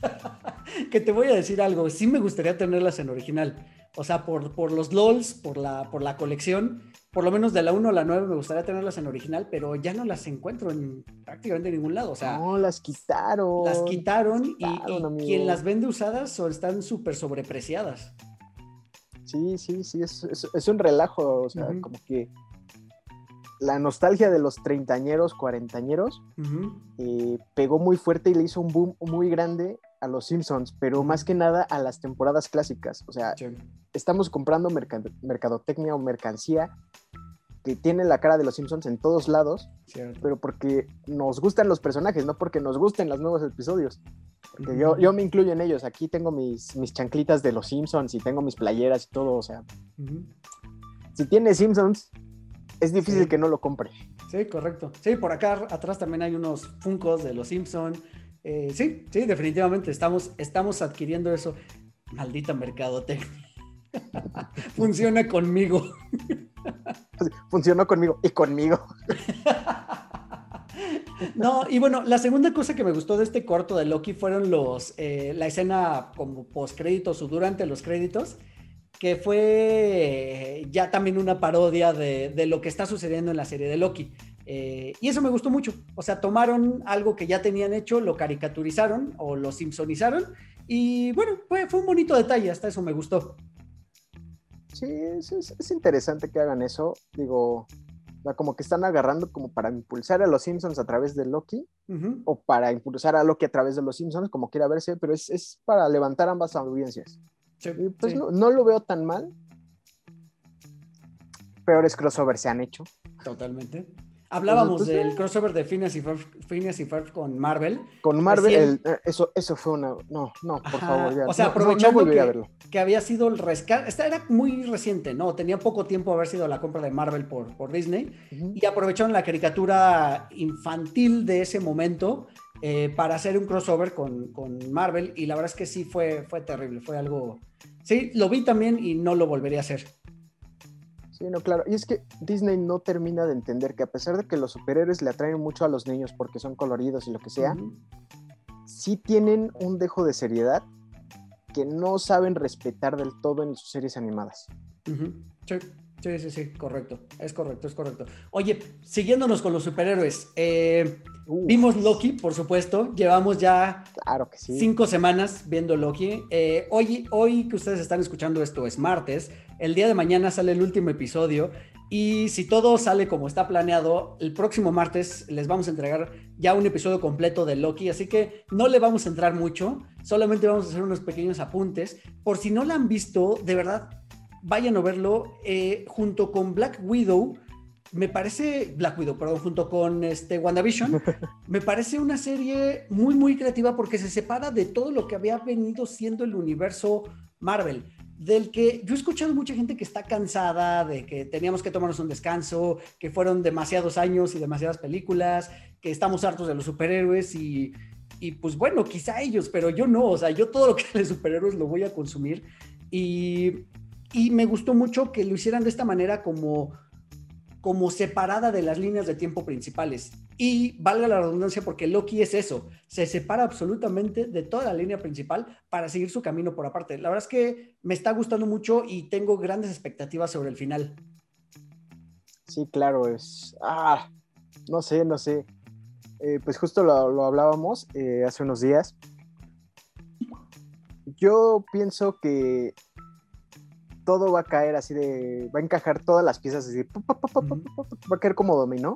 que te voy a decir algo, sí me gustaría tenerlas en original. O sea, por, por los LOLs, por la, por la colección, por lo menos de la 1 a la 9 me gustaría tenerlas en original, pero ya no las encuentro en prácticamente ningún lado. O sea, no, las quitaron. Las quitaron, y, quien las vende usadas están súper sobrepreciadas. Sí, sí, sí, es, un relajo, o sea, como que la nostalgia de los treintañeros, cuarentañeros eh, pegó muy fuerte y le hizo un boom muy grande a los Simpsons, pero más que nada a las temporadas clásicas. O sea, estamos comprando mercadotecnia o mercancía que tiene la cara de los Simpsons en todos lados, pero porque nos gustan los personajes, no porque nos gusten los nuevos episodios yo, yo me incluyo en ellos. Aquí tengo mis, mis chanclitas de los Simpsons y tengo mis playeras y todo. O sea, si tiene Simpsons, es difícil que no lo compre. Sí, correcto. Sí, por acá atrás también hay unos Funcos de los Simpsons. Eh, sí, sí, definitivamente estamos, estamos adquiriendo eso. Maldita mercadotecnia. Funciona conmigo. Funcionó conmigo y conmigo. No, y bueno, la segunda cosa que me gustó de este corto de Loki fueron los, eh, la escena como post créditos o durante los créditos, que fue ya también una parodia de, lo que está sucediendo en la serie de Loki. Eh, y eso me gustó mucho. O sea, tomaron algo que ya tenían hecho, lo caricaturizaron o lo simpsonizaron. Y bueno, fue, fue un bonito detalle, hasta eso me gustó. Sí, es, es interesante que hagan eso. Digo, como que están agarrando como para impulsar a los Simpsons a través de Loki o para impulsar a Loki a través de los Simpsons, como quiera verse, pero es, para levantar ambas audiencias. pues No, lo veo tan mal. Peores crossovers se han hecho. Totalmente. Hablábamos del crossover de Phineas y, Ferb, con Marvel. Con Marvel, eh, eso, eso fue una. No, no, por favor, ya. O sea, aprovechando que, había sido el rescate. Esta era muy reciente, ¿no? Tenía poco tiempo haber sido la compra de Marvel por, por Disney. Y aprovecharon la caricatura infantil de ese momento eh, para hacer un crossover con, con, Marvel. Y la verdad es que sí fue, fue terrible. Fue algo. Sí, lo vi también y no lo volvería a hacer. Sí, no, claro. Y es que Disney no termina de entender que a pesar de que los superhéroes le atraen mucho a los niños porque son coloridos y lo que sea, sí tienen un dejo de seriedad que no saben respetar del todo en sus series animadas. Sí, sí, sí, sí, correcto. Es correcto, es correcto. Oye, siguiéndonos con los superhéroes, eh, vimos Loki, por supuesto. Llevamos ya claro que sí. cinco semanas viendo Loki. Eh, hoy, hoy que ustedes están escuchando esto es martes. El día de mañana sale el último episodio y si todo sale como está planeado, el próximo martes les vamos a entregar ya un episodio completo de Loki, así que no le vamos a entrar mucho, solamente vamos a hacer unos pequeños apuntes. Por si no la han visto, de verdad, vayan a verlo eh, junto con Black Widow. Me parece, Black Widow, perdón, junto con este WandaVision, me parece una serie muy, muy creativa porque se separa de todo lo que había venido siendo el universo Marvel del que yo he escuchado mucha gente que está cansada de que teníamos que tomarnos un descanso, que fueron demasiados años y demasiadas películas, que estamos hartos de los superhéroes y, y pues bueno, quizá ellos, pero yo no, o sea, yo todo lo que de superhéroes lo voy a consumir. Y, y me gustó mucho que lo hicieran de esta manera como como separada de las líneas de tiempo principales. Y valga la redundancia porque Loki es eso, se separa absolutamente de toda la línea principal para seguir su camino por aparte. La verdad es que me está gustando mucho y tengo grandes expectativas sobre el final. Sí, claro, es... Ah, no sé, no sé. Eh, pues justo lo, hablábamos eh, hace unos días. Yo pienso que todo va a caer así de, va a encajar todas las piezas así, va a caer como dominó.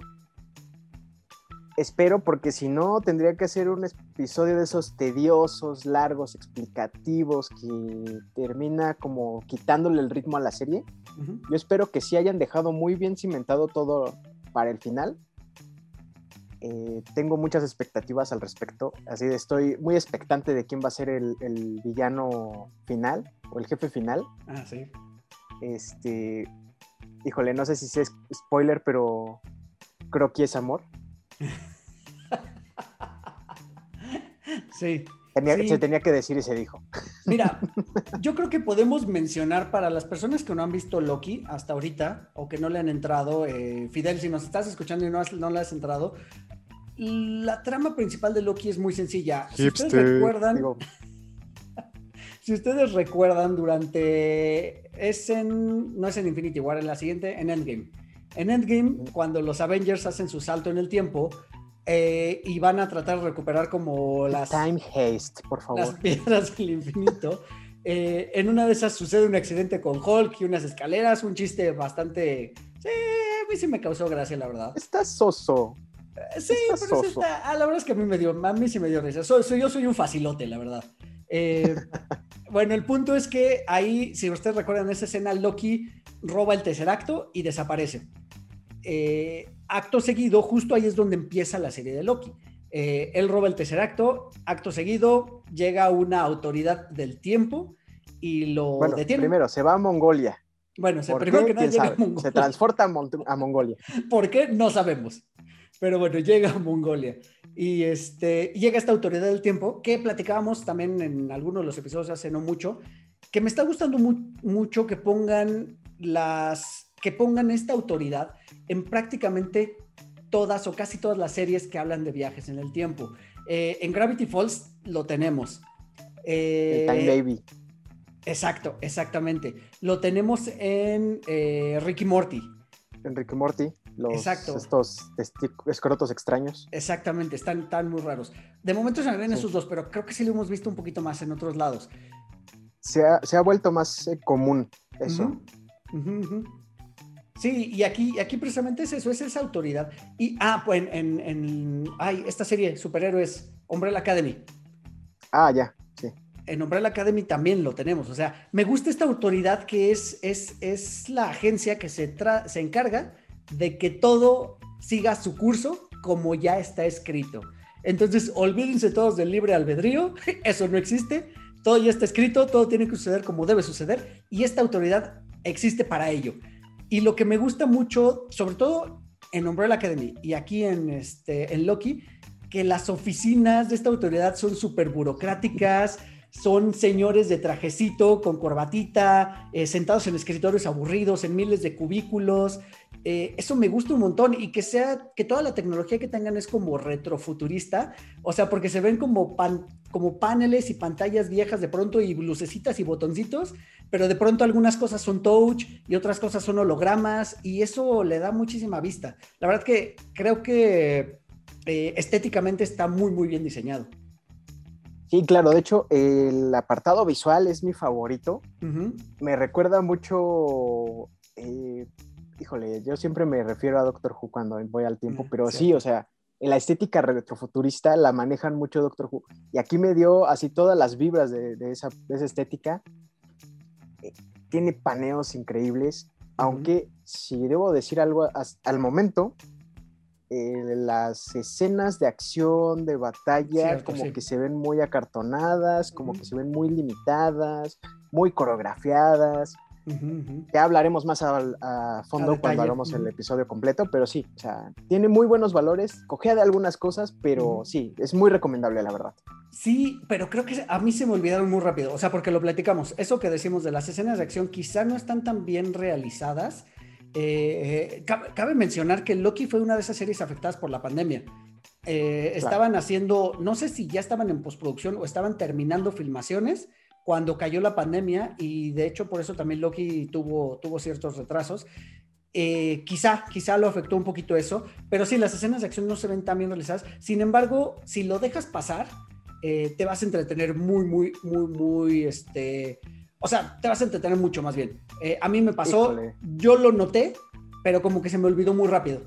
Espero porque si no tendría que hacer un episodio de esos tediosos, largos, explicativos que termina como quitándole el ritmo a la serie. Yo espero que sí hayan dejado muy bien cimentado todo, para el final. Eh, tengo muchas expectativas al respecto, así de estoy muy expectante de quién va a ser el, el villano final o el jefe final. Ah, sí. Este, híjole, no sé si es spoiler, pero creo que es amor. sí. Se tenía que decir y se dijo. Mira, yo creo que podemos mencionar para las personas que no han visto Loki hasta ahorita o que no le han entrado, eh, Fidel, si nos estás escuchando y no, no le has entrado, la trama principal de Loki es muy sencilla. Si ustedes recuerdan, si ustedes recuerdan durante es en no es en Infinity War, en la siguiente, en Endgame. En Endgame, cuando los Avengers hacen su salto en el tiempo, eh, y van a tratar de recuperar como las... Time haste, por favor. Las piedras del infinito. Eh, en una de esas sucede un accidente con Hulk y unas escaleras, un chiste bastante... Sí, a mí sí me causó gracia, la verdad. Está soso. Eh, sí, pero Está... Ah, la verdad es que a mí me dio, a mí sí me dio risa. Soy, yo soy un facilote, la verdad. bueno, el punto es que ahí, si ustedes recuerdan esa escena, Loki roba el tercer acto y desaparece. Eh, acto seguido, justo ahí es donde empieza la serie de Loki. Eh, él roba el tercer acto, acto seguido llega una autoridad del tiempo y lo bueno, Primero, se va a Mongolia. Bueno, se, primero que nada llega a Mongolia. Se transporta a, Mongolia. ¿Por qué? No sabemos. Pero bueno, llega a Mongolia. Y este, llega esta autoridad del tiempo que platicábamos también en algunos de los episodios hace no mucho, que me está gustando mucho que pongan las que pongan esta autoridad en prácticamente todas o casi todas las series que hablan de viajes en el tiempo. Eh, en Gravity Falls lo tenemos. Eh, Time Baby. Exacto, exactamente. Lo tenemos en eh, Ricky Morty. En Ricky Morty, los, Exacto. estos escrotos extraños. Exactamente, están, tan muy raros. De momento se me ven esos dos, pero creo que sí lo hemos visto un poquito más en otros lados. Se ha, vuelto más común eso. Sí, y aquí, aquí precisamente es eso, es esa autoridad. Y, ah, pues en, en, ay, esta serie, Superhéroes, Umbrella Academy. Ah, ya, sí. En Umbrella Academy también lo tenemos. O sea, me gusta esta autoridad que es, es, es la agencia que se, se encarga de que todo siga su curso como ya está escrito. Entonces, olvídense todos del libre albedrío, eso no existe, todo ya está escrito, todo tiene que suceder como debe suceder y esta autoridad existe para ello. Y lo que me gusta mucho, sobre todo en Umbrella Academy y aquí en, este, en Loki, que las oficinas de esta autoridad son súper burocráticas, son señores de trajecito con corbatita, eh, sentados en escritorios aburridos, en miles de cubículos, eh, eso me gusta un montón y que sea, que toda la tecnología que tengan es como retrofuturista, o sea, porque se ven como, pan, como paneles y pantallas viejas de pronto y lucecitas y botoncitos, pero de pronto algunas cosas son touch y otras cosas son hologramas y eso le da muchísima vista. La verdad que creo que eh, estéticamente está muy, muy bien diseñado. Sí, claro, de hecho el apartado visual es mi favorito. Me recuerda mucho... Eh, híjole, yo siempre me refiero a Doctor Who cuando voy al tiempo, pero sí, o sea, en la estética retrofuturista la manejan mucho Doctor Who. Y aquí me dio así todas las vibras de, esa, estética. Eh, tiene paneos increíbles, aunque si debo decir algo al momento, eh, las escenas de acción, de batalla, como que se ven muy acartonadas, como que se ven muy limitadas, muy coreografiadas. Ya hablaremos más a, fondo cuando hagamos el episodio completo, pero sí, o sea, tiene muy buenos valores, cogea de algunas cosas, pero sí, es muy recomendable, la verdad. Sí, pero creo que a mí se me olvidaron muy rápido, o sea, porque lo platicamos, eso que decimos de las escenas de acción quizá no están tan bien realizadas. Eh, eh, cabe, mencionar que Loki fue una de esas series afectadas por la pandemia. Eh, estaban haciendo, no sé si ya estaban en postproducción o estaban terminando filmaciones cuando cayó la pandemia y de hecho por eso también Loki tuvo, tuvo ciertos retrasos. Eh, quizá, quizá lo afectó un poquito eso, pero sí, las escenas de acción no se ven tan bien realizadas. Sin embargo, si lo dejas pasar, eh, te vas a entretener muy, muy, muy, muy, este, o sea, te vas a entretener mucho más bien. Eh, a mí me pasó, yo lo noté, pero como que se me olvidó muy rápido.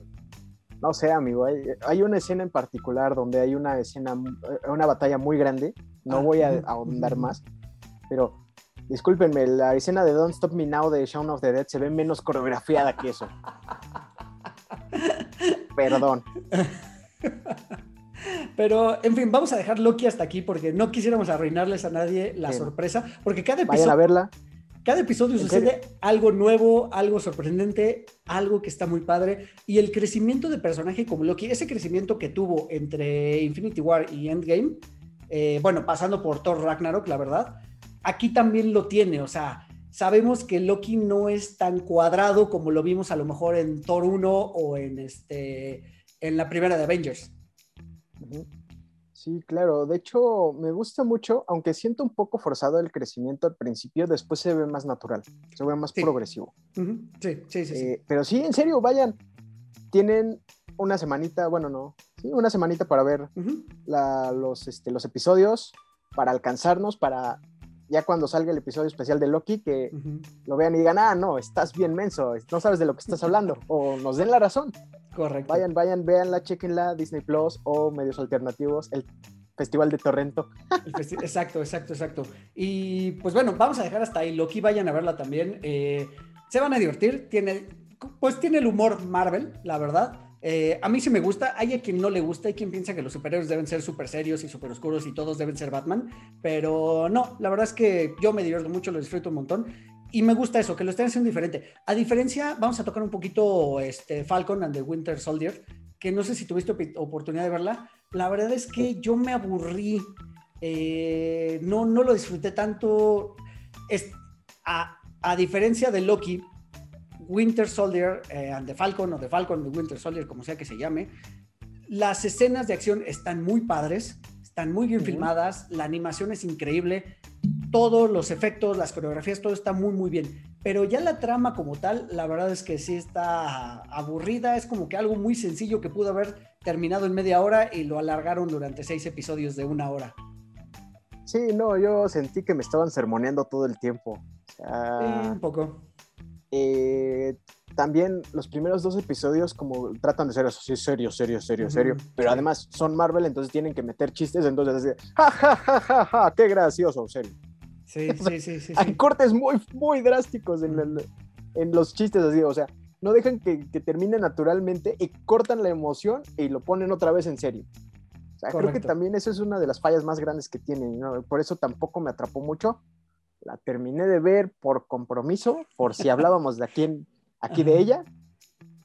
No sé, amigo, hay, una escena en particular donde hay una escena, una batalla muy grande, no ah, voy a ahondar más, pero discúlpenme, la escena de Don't Stop Me Now de Shaun of the Dead se ve menos coreografiada que eso. Perdón. Pero, en fin, vamos a dejar Loki hasta aquí porque no quisiéramos arruinarles a nadie la sorpresa, porque cada episodio... Vayan a verla. Cada episodio sucede algo nuevo, algo sorprendente, algo que está muy padre. Y el crecimiento de personaje como Loki, ese crecimiento que tuvo entre Infinity War y Endgame, eh, bueno, pasando por Thor Ragnarok, la verdad, aquí también lo tiene. O sea, sabemos que Loki no es tan cuadrado como lo vimos a lo mejor en Thor 1 o en, este, en la primera de Avengers. Sí, claro. De hecho, me gusta mucho, aunque siento un poco forzado el crecimiento al principio, después se ve más natural, se ve más progresivo. Sí, sí, sí, eh, Pero sí, en serio, vayan. Tienen una semanita, bueno, no, sí, una semanita para ver los, este, los episodios, para alcanzarnos, para ya cuando salga el episodio especial de Loki, que lo vean y digan, ah, no, estás bien menso, no sabes de lo que estás hablando, o nos den la razón. Correcto. Vayan, vayan, véanla, chequenla, Disney Plus o medios alternativos, el Festival de Torrento. exacto, exacto, exacto. Y pues bueno, vamos a dejar hasta ahí. Loki, vayan a verla también. Eh, se van a divertir. Tiene, pues tiene el humor Marvel, la verdad. Eh, a mí sí me gusta, hay a quien no le gusta, hay quien piensa que los superhéroes deben ser súper serios y súper oscuros y todos deben ser Batman, pero no, la verdad es que yo me divierto mucho, lo disfruto un montón y me gusta eso, que lo estén haciendo diferente. A diferencia, vamos a tocar un poquito este, Falcon and the Winter Soldier, que no sé si tuviste oportunidad de verla. La verdad es que yo me aburrí, eh, no, no lo disfruté tanto. Es, a, a, diferencia de Loki, Winter Soldier eh, and the Falcon o The Falcon and the Winter Soldier, como sea que se llame, las escenas de acción están muy padres, están muy bien filmadas, la animación es increíble, todos los efectos, las coreografías, todo está muy, muy bien. Pero ya la trama como tal, la verdad es que sí está aburrida, es como que algo muy sencillo que pudo haber terminado en media hora y lo alargaron durante seis episodios de una hora. Sí, no, yo sentí que me estaban sermoneando todo el tiempo. un poco. Eh, también los primeros dos episodios como tratan de ser así, serio, serio, serio, serio, pero además son Marvel, entonces tienen que meter chistes, entonces decir, ja, ja, ja, ja, ja, qué gracioso, serio. Sí, sí, sí, sí. Hay cortes muy, muy drásticos en, en, los chistes así, o sea, no dejan que, que, termine naturalmente y cortan la emoción y lo ponen otra vez en serio. O sea, creo que también eso es una de las fallas más grandes que tienen, ¿no? por eso tampoco me atrapó mucho. La terminé de ver por compromiso, por si hablábamos de aquí, aquí de ella,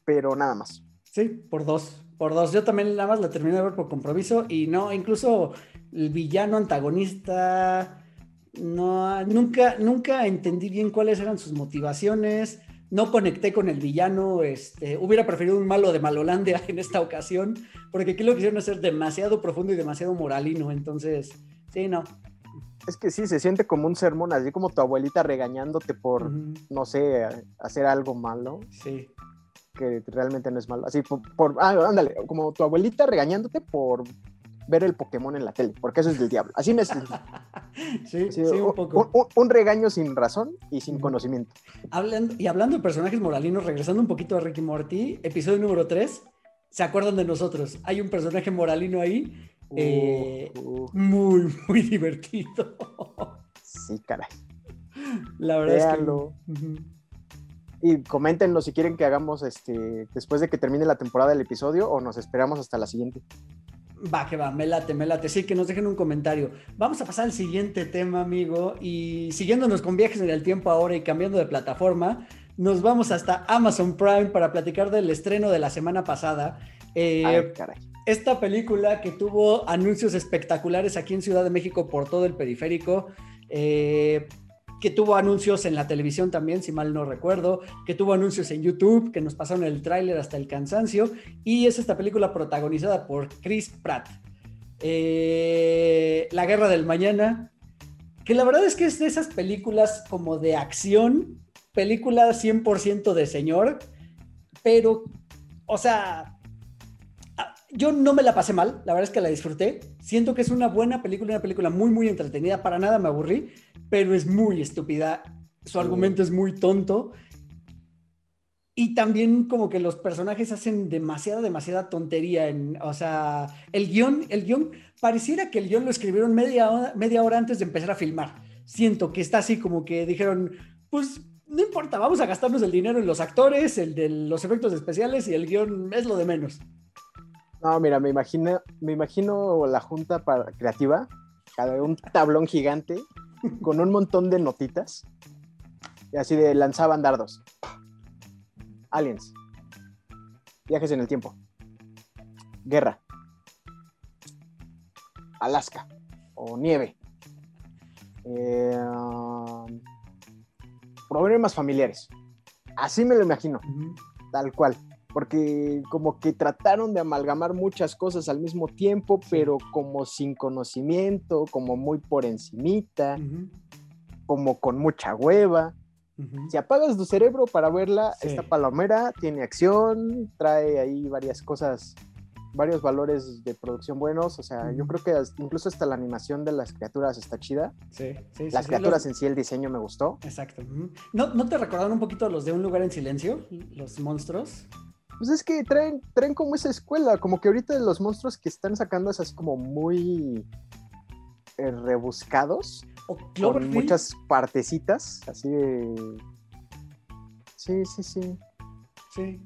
pero nada más. Sí, por dos, por dos. Yo también nada más la terminé de ver por compromiso y no, incluso el villano antagonista no, nunca, nunca entendí bien cuáles eran sus motivaciones, no conecté con el villano, este, hubiera preferido un malo de Malolandia en esta ocasión, porque aquí lo quisieron hacer demasiado profundo y demasiado moralino, entonces, sí, no. Es que sí, se siente como un sermón, así como tu abuelita regañándote por, no sé, hacer algo malo. Sí. Que realmente no es malo. Así, por, por ah, ándale, como tu abuelita regañándote por ver el Pokémon en la tele, porque eso es del diablo. Así me sí, sí, un, poco. Un, regaño sin razón y sin conocimiento. Hablando, y hablando de personajes moralinos, regresando un poquito a Ricky Morty, episodio número 3, ¿se acuerdan de nosotros? Hay un personaje moralino ahí, eh, muy, muy divertido. sí, caray. La verdad es que... Y coméntenos si quieren que hagamos este después de que termine la temporada del episodio o nos esperamos hasta la siguiente. Va, que va, me late, me late. Sí, que nos dejen un comentario. Vamos a pasar al siguiente tema, amigo. Y siguiéndonos con viajes en el tiempo ahora y cambiando de plataforma, nos vamos hasta Amazon Prime para platicar del estreno de la semana pasada. Eh, esta película que tuvo anuncios espectaculares aquí en Ciudad de México por todo el periférico. Eh, que tuvo anuncios en la televisión también, si mal no recuerdo, que tuvo anuncios en YouTube, que nos pasaron el tráiler hasta el cansancio, y es esta película protagonizada por Chris Pratt. Eh, la Guerra del Mañana, que la verdad es que es de esas películas como de acción, película 100% de señor, pero, o sea, yo no me la pasé mal, la verdad es que la disfruté. Siento que es una buena película, una película muy, muy entretenida. Para nada me aburrí, pero es muy estúpida. Su argumento es muy tonto. Y también como que los personajes hacen demasiada, demasiada tontería. En, o sea, el guion, el guion, pareciera que el guion lo escribieron media hora, media hora antes de empezar a filmar. Siento que está así como que dijeron, pues no importa, vamos a gastarnos el dinero en los actores, el de los efectos especiales y el guion es lo de menos. No, mira, me imagino, me imagino la junta para, creativa, cada un tablón gigante con un montón de notitas y así de lanzaban dardos. Aliens. Viajes en el tiempo. Guerra. Alaska. O nieve. Eh, problemas familiares. Así me lo imagino. Tal cual. Porque como que trataron de amalgamar muchas cosas al mismo tiempo, pero como sin conocimiento, como muy por encimita, como con mucha hueva. Si apagas tu cerebro para verla, esta palomera tiene acción, trae ahí varias cosas, varios valores de producción buenos. O sea, yo creo que incluso hasta la animación de las criaturas está chida. Sí, sí. Las criaturas en sí, el diseño me gustó. Exacto. ¿No, ¿No te recordaron un poquito los de Un lugar en silencio? Los monstruos. Pues es que traen, traen como esa escuela, como que ahorita los monstruos que están sacando es así como muy eh, rebuscados. O con muchas partecitas, así de... Sí, sí, sí. Sí.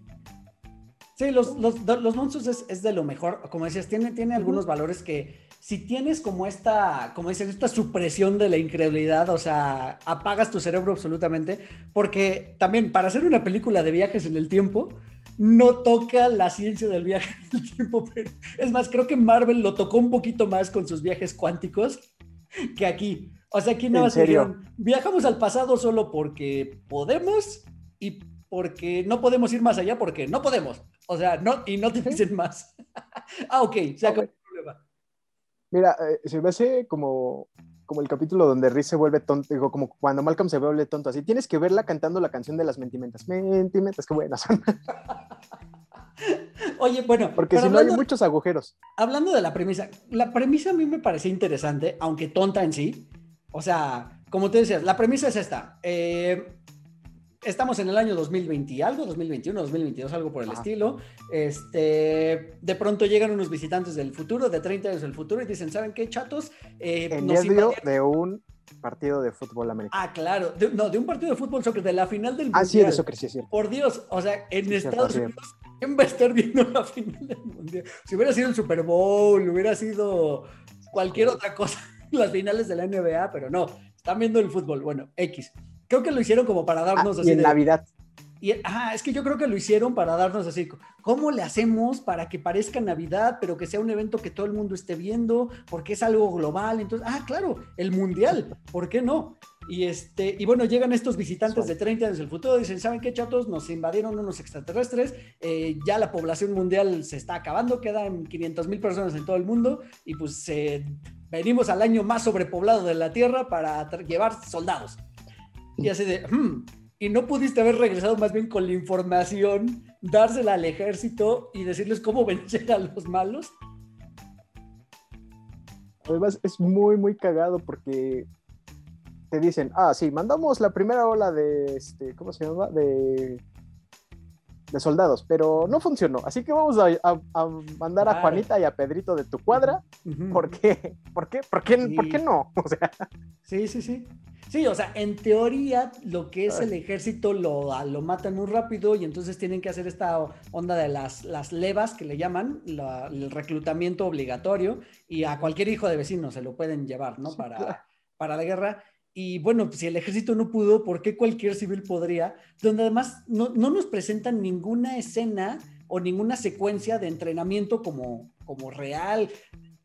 Sí, los, los, monstruos es, de lo mejor. Como decías, tiene, tiene algunos valores que si tienes como esta, como dices, esta supresión de la incredulidad, o sea, apagas tu cerebro absolutamente, porque también para hacer una película de viajes en el tiempo, no toca la ciencia del viaje en el tiempo, pero es más, creo que Marvel lo tocó un poquito más con sus viajes cuánticos que aquí. O sea, aquí no dijeron, viajamos al pasado solo porque podemos y porque no podemos ir más allá porque no podemos. O sea, no, y no te dicen más. ah, ok, se acabó el problema. Mira, eh, se me hace como, como el capítulo donde Riz se vuelve tonto, digo, como cuando Malcolm se vuelve tonto, así tienes que verla cantando la canción de las mentimentas. Mentimentas, qué buenas son. Oye, bueno. Porque si no hay muchos agujeros. Hablando de la premisa, la premisa a mí me parece interesante, aunque tonta en sí. O sea, como te decías, la premisa es esta. Eh, estamos en el año 2020 algo, 2021, 2022, algo por el estilo. Este, de pronto llegan unos visitantes del futuro, de 30 años del futuro, y dicen, ¿saben qué, chatos? Eh, en medio de un partido de fútbol americano. Ah, claro. no, de un partido de fútbol soccer, de la final del mundial. Ah, sí, de soccer, sí, sí. Por Dios, o sea, en Estados Unidos, ¿quién va a estar viendo la final del mundial? Si hubiera sido el Super Bowl, hubiera sido cualquier otra cosa, las finales de la NBA, pero no, están viendo el fútbol. Bueno, X. Creo que lo hicieron como para darnos ah, así. Y en Navidad. Y, ah, es que yo creo que lo hicieron para darnos así, ¿cómo le hacemos para que parezca Navidad, pero que sea un evento que todo el mundo esté viendo, porque es algo global? Entonces, ah, claro, el mundial, ¿por qué no? Y, este, y bueno, llegan estos visitantes de 30 años del futuro, dicen, ¿saben qué, chatos? Nos invadieron unos extraterrestres, eh, ya la población mundial se está acabando, quedan 500 mil personas en todo el mundo, y pues eh, venimos al año más sobrepoblado de la Tierra para llevar soldados. Y así de, hmm, y no pudiste haber regresado más bien con la información, dársela al ejército y decirles cómo vencer a los malos. Además, es muy, muy cagado porque te dicen, ah, sí, mandamos la primera ola de, este, ¿cómo se llama? De, de soldados, pero no funcionó. Así que vamos a, mandar a Juanita y a Pedrito de tu cuadra. ¿Por qué? ¿Por qué? ¿Por qué, ¿Por qué no? O sea... Sí, sí, sí. Sí, o sea, en teoría lo que es el ejército lo, lo matan muy rápido y entonces tienen que hacer esta onda de las, las levas que le llaman, el reclutamiento obligatorio y a cualquier hijo de vecino se lo pueden llevar, ¿no? Para, para la guerra. Y bueno, pues, si el ejército no pudo, ¿por qué cualquier civil podría? Donde además no, no nos presentan ninguna escena o ninguna secuencia de entrenamiento como, como real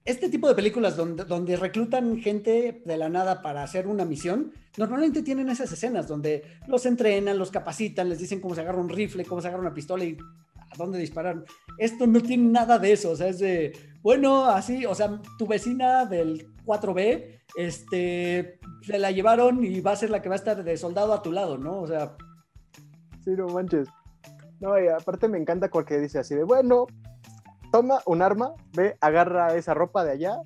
este tipo de películas donde, donde reclutan gente de la nada para hacer una misión, normalmente tienen esas escenas donde los entrenan, los capacitan, les dicen cómo se agarra un rifle, cómo se agarra una pistola y a dónde disparar. Esto no tiene nada de eso, o sea, es de, bueno, así, o sea, tu vecina del 4B, este, se la llevaron y va a ser la que va a estar de soldado a tu lado, ¿no? O sea... Sí, no manches. No, y aparte me encanta porque dice así de, bueno, toma un arma, ve, agarra esa ropa de allá,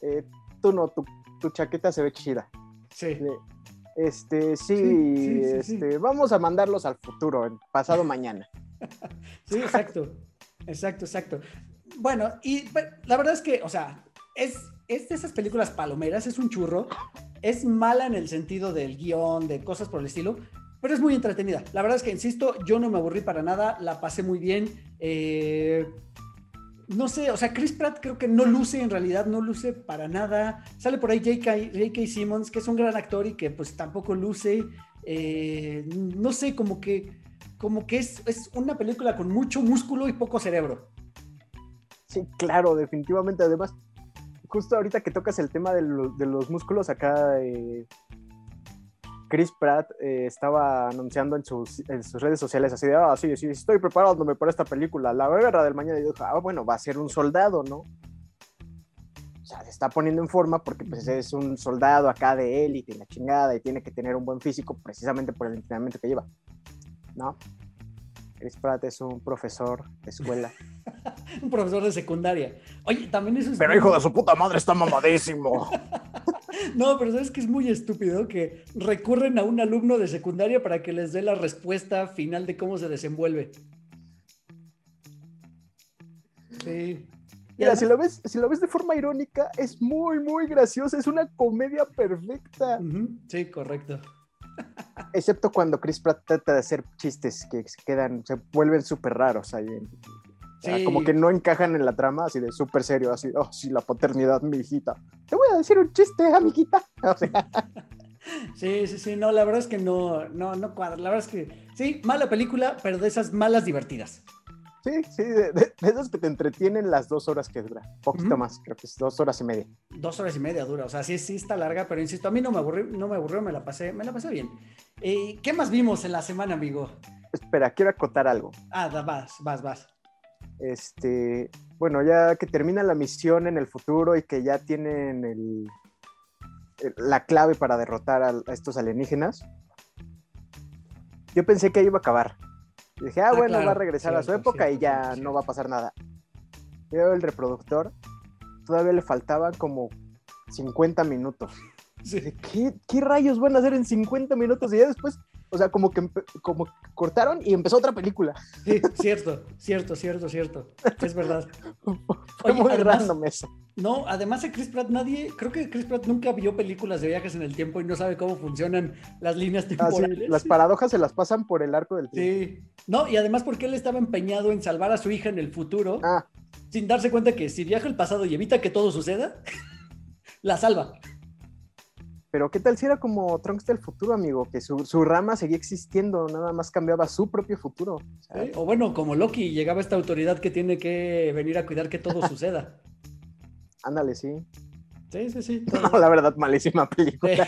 eh, tú no, tu, chaqueta se ve chida. Sí. Este, sí, este, vamos a mandarlos al futuro, pasado mañana. sí, exacto, exacto, exacto. Bueno, y la verdad es que, o sea, es, es de esas películas palomeras, es un churro, es mala en el sentido del guion, de cosas por el estilo, pero es muy entretenida. La verdad es que, insisto, yo no me aburrí para nada, la pasé muy bien. Eh, no sé, o sea, Chris Pratt creo que no luce, en realidad no luce para nada. Sale por ahí J.K. Simmons, que es un gran actor y que pues tampoco luce. Eh, no sé, como que, como que es, es una película con mucho músculo y poco cerebro. Sí, claro, definitivamente. Además, justo ahorita que tocas el tema de, los músculos, acá eh, Chris Pratt eh, estaba anunciando en sus, redes sociales así de, ah, sí, sí, estoy preparándome para esta película, La Guerra del Mañana. Y dijo, ah, bueno, va a ser un soldado, ¿no? O sea, se está poniendo en forma porque pues, es un soldado acá de élite y la chingada y tiene que tener un buen físico precisamente por el entrenamiento que lleva, ¿no? Chris Pratt es un profesor de escuela. un profesor de secundaria. Oye, también eso es. Pero hijo de su puta madre está mamadísimo. no, pero sabes que es muy estúpido que recurren a un alumno de secundaria para que les dé la respuesta final de cómo se desenvuelve. Sí. Mira, si lo, ves, si lo ves de forma irónica, es muy, muy gracioso. Es una comedia perfecta. Sí, correcto. Excepto cuando Chris Pratt trata de hacer chistes que se quedan, se vuelven súper raros ahí. como que no encajan en la trama, así de súper serio, así, oh, sí, la paternidad, mi hijita. Te voy a decir un chiste, amiguita. Sí, sí, sí, no, la verdad es que no, no, no cuadra. La verdad es que sí, mala película, pero de esas malas divertidas. Sí, sí, de, esas que te entretienen las dos horas que dura. Poquito más, creo que es dos horas y media. Dos horas y media dura, o sea, sí, sí está larga, pero insisto, a mí no me aburrió, no me aburrió, me la pasé, me la pasé bien. Eh, ¿Qué más vimos en la semana, amigo? Espera, quiero acotar algo. Ah, vas, vas, vas. Este, bueno, ya que termina la misión en el futuro y que ya tienen el, la clave para derrotar a estos alienígenas, yo pensé que iba a acabar dije, ah, ah bueno, va a regresar a su época y ya no va a pasar nada. Veo el reproductor, todavía le faltaban como 50 minutos. ¿Qué, ¿Qué, rayos van a hacer en 50 minutos? Y ya después, o sea, como que como cortaron y empezó otra película. Sí, cierto, cierto, cierto, cierto. Es verdad. Fue muy random eso. No, además de Chris Pratt, nadie, creo que Chris Pratt nunca vio películas de viajes en el tiempo y no sabe cómo funcionan las líneas ah, temporales. las paradojas se las pasan por el arco del tiempo. Sí. No, y además porque él estaba empeñado en salvar a su hija en el futuro, ah. sin darse cuenta que si viaja al pasado y evita que todo suceda, la salva. Pero ¿qué tal si era como Trunks del futuro, amigo? Que su, rama seguía existiendo, nada más cambiaba su propio futuro. O bueno, como Loki, llegaba esta autoridad que tiene que venir a cuidar que todo suceda. Ándale, sí. Sí, sí, sí. No, la verdad, malísima película.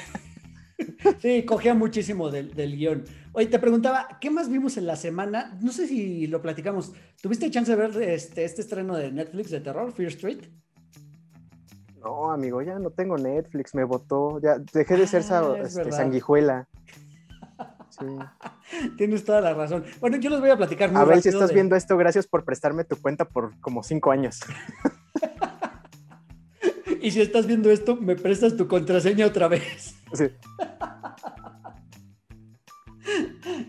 Sí, cogía muchísimo del, guion. Oye, te preguntaba, ¿qué más vimos en la semana? No sé si lo platicamos. ¿Tuviste chance de ver este, este estreno de Netflix de terror, Fear Street? No, amigo, ya no tengo Netflix, me votó. Ya dejé de ser ah, este, sanguijuela. Sí. Tienes toda la razón. Bueno, yo les voy a platicar muy A ver si estás viendo esto, gracias por prestarme tu cuenta por como cinco años. Y si estás viendo esto, me prestas tu contraseña otra vez. Sí.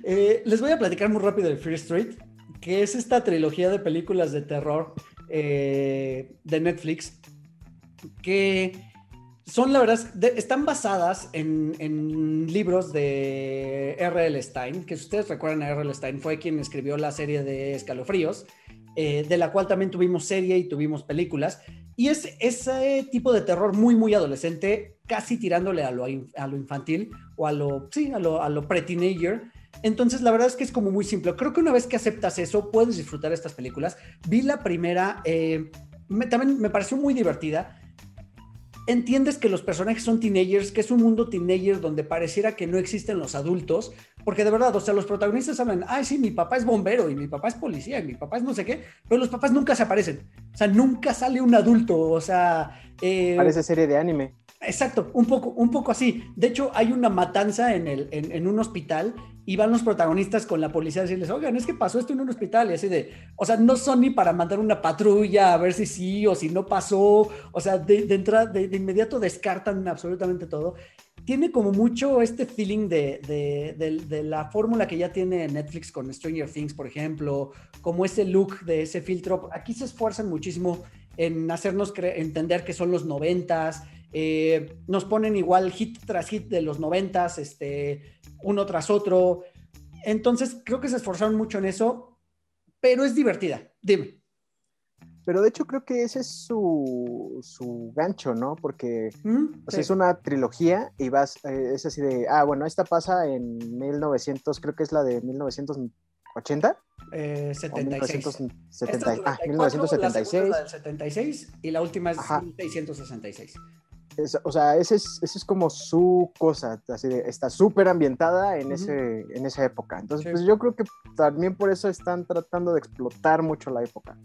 Eh, les voy a platicar muy rápido de Free Street, que es esta trilogía de películas de terror eh, de Netflix, que son, la verdad, están basadas en, libros de R.L. Stein, que si ustedes recuerdan a R.L. Stein, fue quien escribió la serie de Escalofríos, eh, de la cual también tuvimos serie y tuvimos películas. Y es ese tipo de terror muy, muy adolescente, casi tirándole a lo, a lo infantil o a lo, sí, a lo, a lo pre-teenager. Entonces, la verdad es que es como muy simple. Creo que una vez que aceptas eso, puedes disfrutar estas películas. Vi la primera, eh, también me pareció muy divertida entiendes que los personajes son teenagers, que es un mundo teenager donde pareciera que no existen los adultos, porque de verdad, o sea, los protagonistas hablan, ay, sí, mi papá es bombero y mi papá es policía y mi papá es no sé qué, pero los papás nunca se aparecen, o sea, nunca sale un adulto, o sea... Eh, Parece serie de anime. Exacto, un poco, un poco así. De hecho, hay una matanza en, el, en, un hospital y van los protagonistas con la policía a decirles, oigan, es que pasó esto en un hospital y así de, o sea, no son ni para mandar una patrulla a ver si sí o si no pasó, o sea, de, entrada, de, inmediato descartan absolutamente todo. Tiene como mucho este feeling de, de la fórmula que ya tiene Netflix con Stranger Things, por ejemplo, como ese look de ese filtro. Aquí se esfuerzan muchísimo en hacernos entender que son los noventas, eh, nos ponen igual hit tras hit de los noventas, este, uno tras otro. Entonces, creo que se esforzaron mucho en eso, pero es divertida. Dime. Pero de hecho creo que ese es su, su gancho, ¿no? Porque es una trilogía y vas, eh, es así de, ah, bueno, esta pasa en 1900, creo que es la de 1980. Eh, 76. 1970, ah, 1976. La del 76 y la última es 1666 o sea, ese es, ese es como su cosa, así de, está súper ambientada en, ese, en esa época. Entonces, pues yo creo que también por eso están tratando de explotar mucho la época.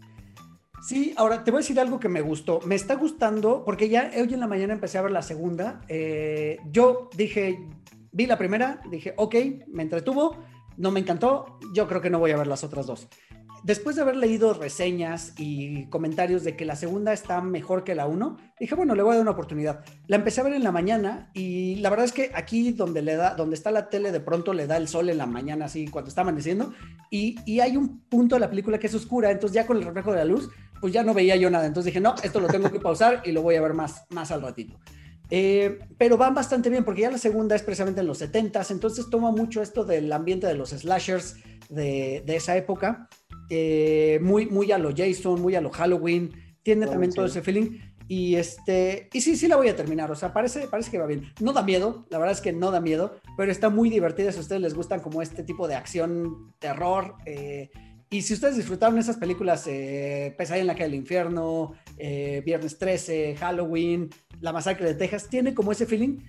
Sí, ahora te voy a decir algo que me gustó. Me está gustando, porque ya hoy en la mañana empecé a ver la segunda. Eh, yo dije, vi la primera, dije, ok, me entretuvo, no me encantó, yo creo que no voy a ver las otras dos después de haber leído reseñas y comentarios de que la segunda está mejor que la uno, dije, bueno, le voy a dar una oportunidad. La empecé a ver en la mañana y la verdad es que aquí donde, le da, donde está la tele, de pronto le da el sol en la mañana, así cuando está amaneciendo, y, y hay un punto de la película que es oscura, entonces ya con el reflejo de la luz, pues ya no veía yo nada. Entonces dije, no, esto lo tengo que pausar y lo voy a ver más, más al ratito. Eh, pero van bastante bien porque ya la segunda es precisamente en los 70s, entonces toma mucho esto del ambiente de los slashers de, de esa época eh, muy, muy a lo Jason, muy a lo Halloween, tiene también todo ese feeling. Y, este, y sí, sí la voy a terminar, o sea, parece, parece que va bien. No da miedo, la verdad es que no da miedo, pero está muy divertida si a ustedes les gustan como este tipo de acción, terror. Eh, y si ustedes disfrutaron esas películas, eh, Pesadilla en la calle del infierno, eh, Viernes 13, Halloween, La masacre de Texas, tiene como ese feeling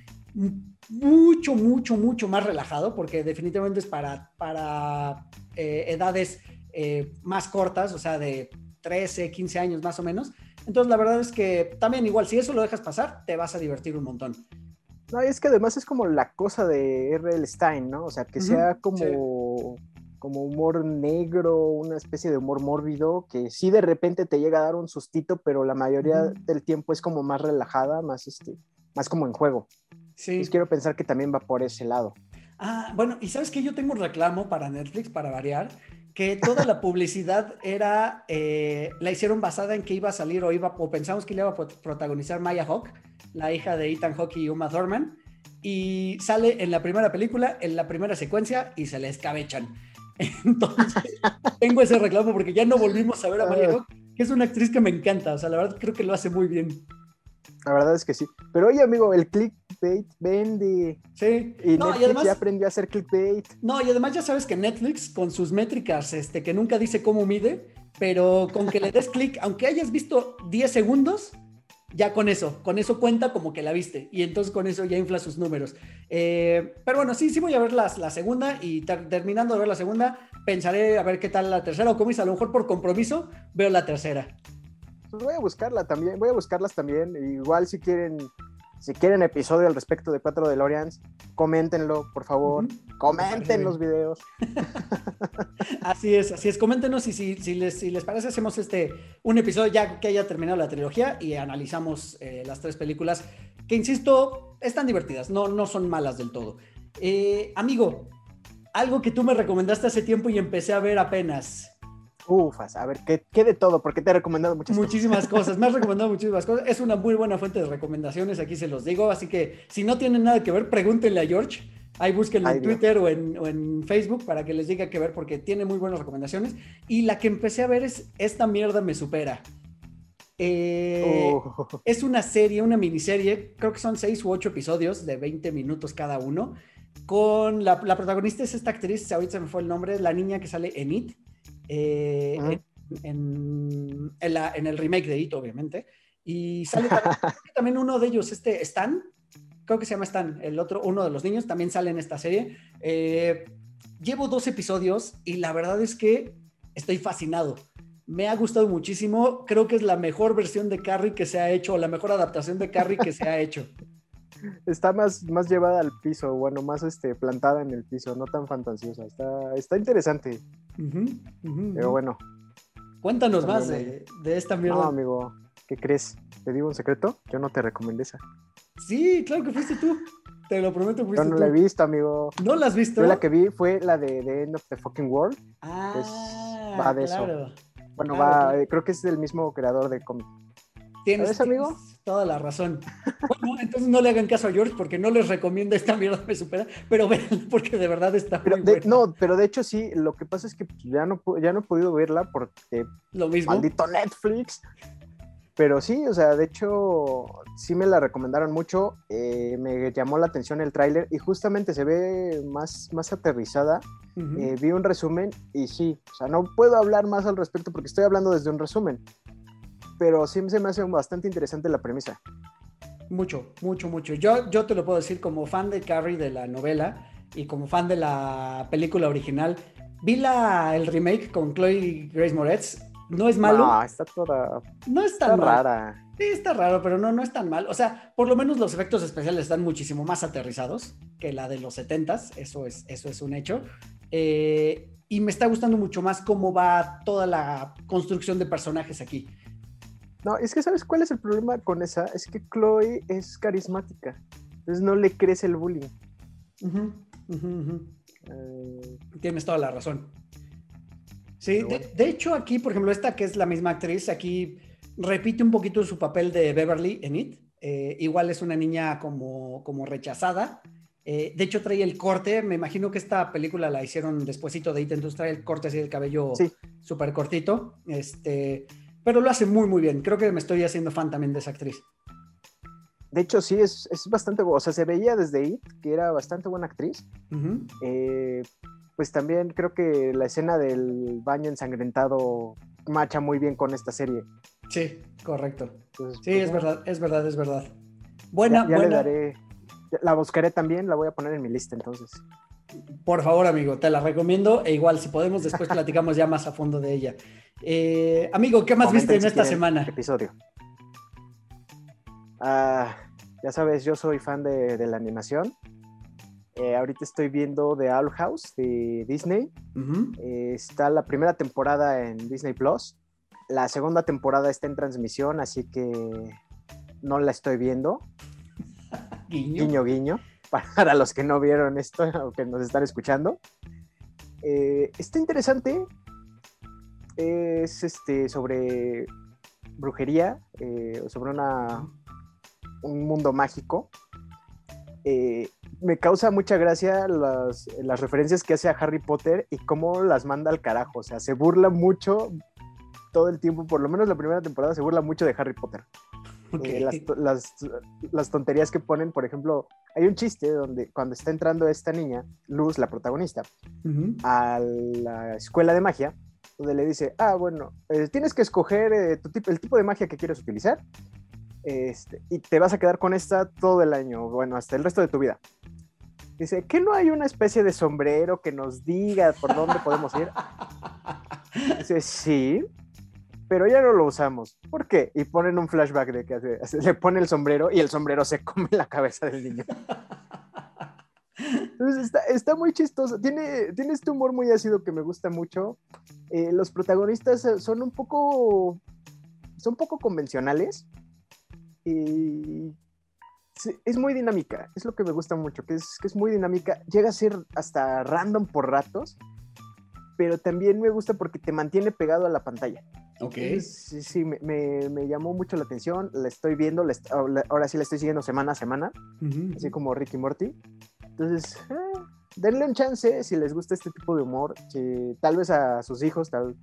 mucho, mucho, mucho más relajado, porque definitivamente es para, para edades eh, más cortas, o sea, de 13, 15 años más o menos. Entonces, la verdad es que también igual, si eso lo dejas pasar, te vas a divertir un montón. No, es que además es como la cosa de R.L. Stein, ¿no? O sea, que sea como, como humor negro, una especie de humor mórbido, que sí de repente te llega a dar un sustito, pero la mayoría del tiempo es como más relajada, más, este, más como en juego. Sí. Entonces quiero pensar que también va por ese lado. Ah, bueno, y sabes que yo tengo un reclamo para Netflix, para variar, que toda la publicidad era, eh, la hicieron basada en que iba a salir o iba, o pensamos que le iba a protagonizar Maya Hawk, la hija de Ethan Hawke y Uma Thurman, y sale en la primera película, en la primera secuencia, y se le escabechan. Entonces, tengo ese reclamo porque ya no volvimos a ver a Maya Hawk, que es una actriz que me encanta, o sea, la verdad creo que lo hace muy bien. La verdad es que sí. Pero oye, amigo, el clickbait vende. Sí. Y Netflix ya aprendió a hacer clickbait. No, y además ya sabes que Netflix, con sus métricas, este, que nunca dice cómo mide, pero con que le des clic, aunque hayas visto 10 segundos, ya con eso, con eso cuenta como que la viste. Y entonces con eso ya infla sus números. Eh, pero bueno, sí, sí voy a ver la, la segunda y terminando de ver la segunda, pensaré a ver qué tal la tercera o dice, a lo mejor por compromiso veo la tercera pues voy a buscarla también, voy a buscarlas también. Igual si quieren, si quieren episodio al respecto de Cuatro de Lorians, coméntenlo, por favor. Comenten los videos. así es, así es. Coméntenos y si, si, les, si les parece, hacemos este un episodio ya que haya terminado la trilogía y analizamos eh, las tres películas que, insisto, están divertidas, no, no son malas del todo. Eh, amigo, algo que tú me recomendaste hace tiempo y empecé a ver apenas. Ufas, a ver, ¿qué, de todo? Porque te he recomendado muchas muchísimas cosas. Me has recomendado muchísimas cosas. Es una muy buena fuente de recomendaciones, aquí se los digo. Así que si no tienen nada que ver, pregúntenle a George. Ahí búsquenlo en Twitter o en, Facebook para que les diga que ver, porque tiene muy buenas recomendaciones. Y la que empecé a ver es Esta mierda me supera. Eh, oh. Es una serie, una miniserie, creo que son seis u ocho episodios de 20 minutos cada uno. Con la, la protagonista es esta actriz, ahorita se me fue el nombre, la niña que sale en It eh, en, el remake de It, obviamente. Y sale también, uno de ellos, este Stan, creo que se llama Stan, el otro, uno de los niños, también sale en esta serie. Eh, llevo dos episodios y la verdad es que estoy fascinado. Me ha gustado muchísimo. Creo que es la mejor versión de Carrie que se ha hecho, o la mejor adaptación de Carrie que se ha hecho. Está más, más llevada al piso, bueno, más este, plantada en el piso, no tan fantasiosa. Está, está interesante. Pero bueno. Cuéntanos más de, esta mierda. No, amigo, ¿qué crees? ¿Te digo un secreto? Yo no te recomendé esa. Sí, claro que fuiste tú. Te lo prometo, fuiste Yo no la he visto, amigo. ¿No la has visto? Yo la que vi fue la de The End of the Fucking World. Ah, va de eso. Bueno, va, eh, creo que es del mismo creador de cómic. Tienes, amigo? toda la razón. Bueno, entonces no le hagan caso a George porque no les recomiendo esta mierda me supera, pero vean porque de verdad está pero muy No, pero de hecho sí, lo que pasa es que ya no, ya no he podido verla porque lo mismo. maldito Netflix. Pero sí, o sea, de hecho, sí me la recomendaron mucho. Eh, me llamó la atención el tráiler y justamente se ve más, más aterrizada. Eh, vi un resumen y sí, o sea, no puedo hablar más al respecto porque estoy hablando desde un resumen. Pero sí se me hace bastante interesante la premisa. Mucho, mucho, mucho. Yo, yo te lo puedo decir como fan de Carrie de la novela y como fan de la película original. Vi la, el remake con Chloe Grace Moretz no es malo. No, está toda. No es tan rara. Sí, está raro, pero no, no es tan mal. O sea, por lo menos los efectos especiales están muchísimo más aterrizados que la de los 70s. Eso es, eso es un hecho. Eh, y me está gustando mucho más cómo va toda la construcción de personajes aquí. No, es que ¿sabes cuál es el problema con esa? Es que Chloe es carismática. Entonces no le crece el bullying. Eh, Tienes toda la razón. Sí, de, hecho aquí, por ejemplo, esta que es la misma actriz, aquí repite un poquito su papel de Beverly en It. Eh, igual es una niña como, como rechazada. Eh, de hecho, trae el corte. Me imagino que esta película la hicieron despuesito de It, entonces trae el corte así del cabello súper cortito. Este, pero lo hace muy, muy bien. Creo que me estoy haciendo fan también de esa actriz. De hecho, sí, es, es bastante, o sea, se veía desde It que era bastante buena actriz pues también creo que la escena del baño ensangrentado macha muy bien con esta serie. Sí, correcto. sí, pues, es verdad, es verdad, es verdad. Buena, ya, Le daré, la buscaré también, la voy a poner en mi lista entonces. Por favor, amigo, te la recomiendo. E igual, si podemos, después platicamos ya más a fondo de ella. Eh, amigo, ¿qué más viste en esta semana? Episodio. Ah, ya sabes, yo soy fan de, de la animación. Eh, ahorita estoy viendo The Owl House de Disney. Eh, está la primera temporada en Disney Plus. La segunda temporada está en transmisión, así que no la estoy viendo. Guiño. Guiño, Para los que no vieron esto o que nos están escuchando. Eh, está interesante. Es este sobre brujería, sobre una, un mundo mágico. Eh, me causa mucha gracia las, referencias que hace a Harry Potter y cómo las manda al carajo. O sea, se burla mucho todo el tiempo, por lo menos la primera temporada se burla mucho de Harry Potter. Eh, las, tonterías que ponen, por ejemplo, hay un chiste donde cuando está entrando esta niña, Luz, la protagonista, a la escuela de magia, donde le dice, ah, bueno, eh, tienes que escoger eh, el tipo de magia que quieres utilizar este, y te vas a quedar con esta todo el año, bueno, hasta el resto de tu vida. Dice, ¿que no hay una especie de sombrero que nos diga por dónde podemos ir? Dice, sí, pero ya no lo usamos. ¿Por qué? Y ponen un flashback de que le pone el sombrero y el sombrero se come la cabeza del niño. Entonces está, muy chistoso. Tiene, tiene este humor muy ácido que me gusta mucho. Eh, los protagonistas son un poco. Son poco convencionales. Y es muy dinámica, es lo que me gusta mucho, que es, que es muy dinámica, llega a ser hasta random por ratos, pero también me gusta porque te mantiene pegado a la pantalla. Ok. sí, sí, me, me, llamó mucho la atención, la estoy viendo, ahora sí la estoy siguiendo semana a semana, así como Ricky Morty. Entonces, eh, denle un chance si les gusta este tipo de humor, que tal vez a sus hijos, tal,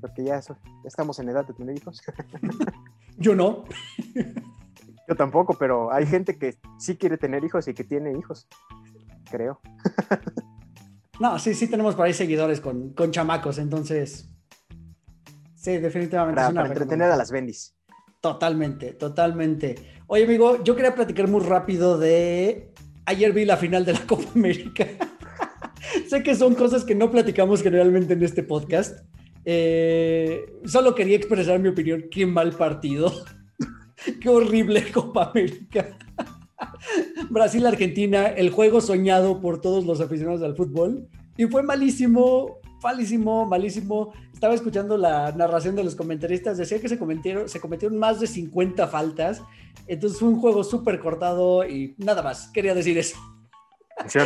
porque ya, ya estamos en edad de tener hijos. Yo no. Yo tampoco, pero hay gente que sí quiere tener hijos y que tiene hijos, creo. No, sí, sí tenemos por ahí seguidores con, chamacos, entonces. Sí, definitivamente. Para, entretener a las bendis. Totalmente, totalmente. Oye, amigo, yo quería platicar muy rápido de. Ayer vi la final de la Copa América. sé que son cosas que no platicamos generalmente en este podcast. Eh, solo quería expresar mi opinión. Qué mal partido. Qué horrible Copa América. Brasil-Argentina, el juego soñado por todos los aficionados al fútbol. Y fue malísimo, malísimo, malísimo. Estaba escuchando la narración de los comentaristas. Decía que se cometieron, se cometieron más de 50 faltas. Entonces fue un juego súper cortado y nada más. Quería decir eso.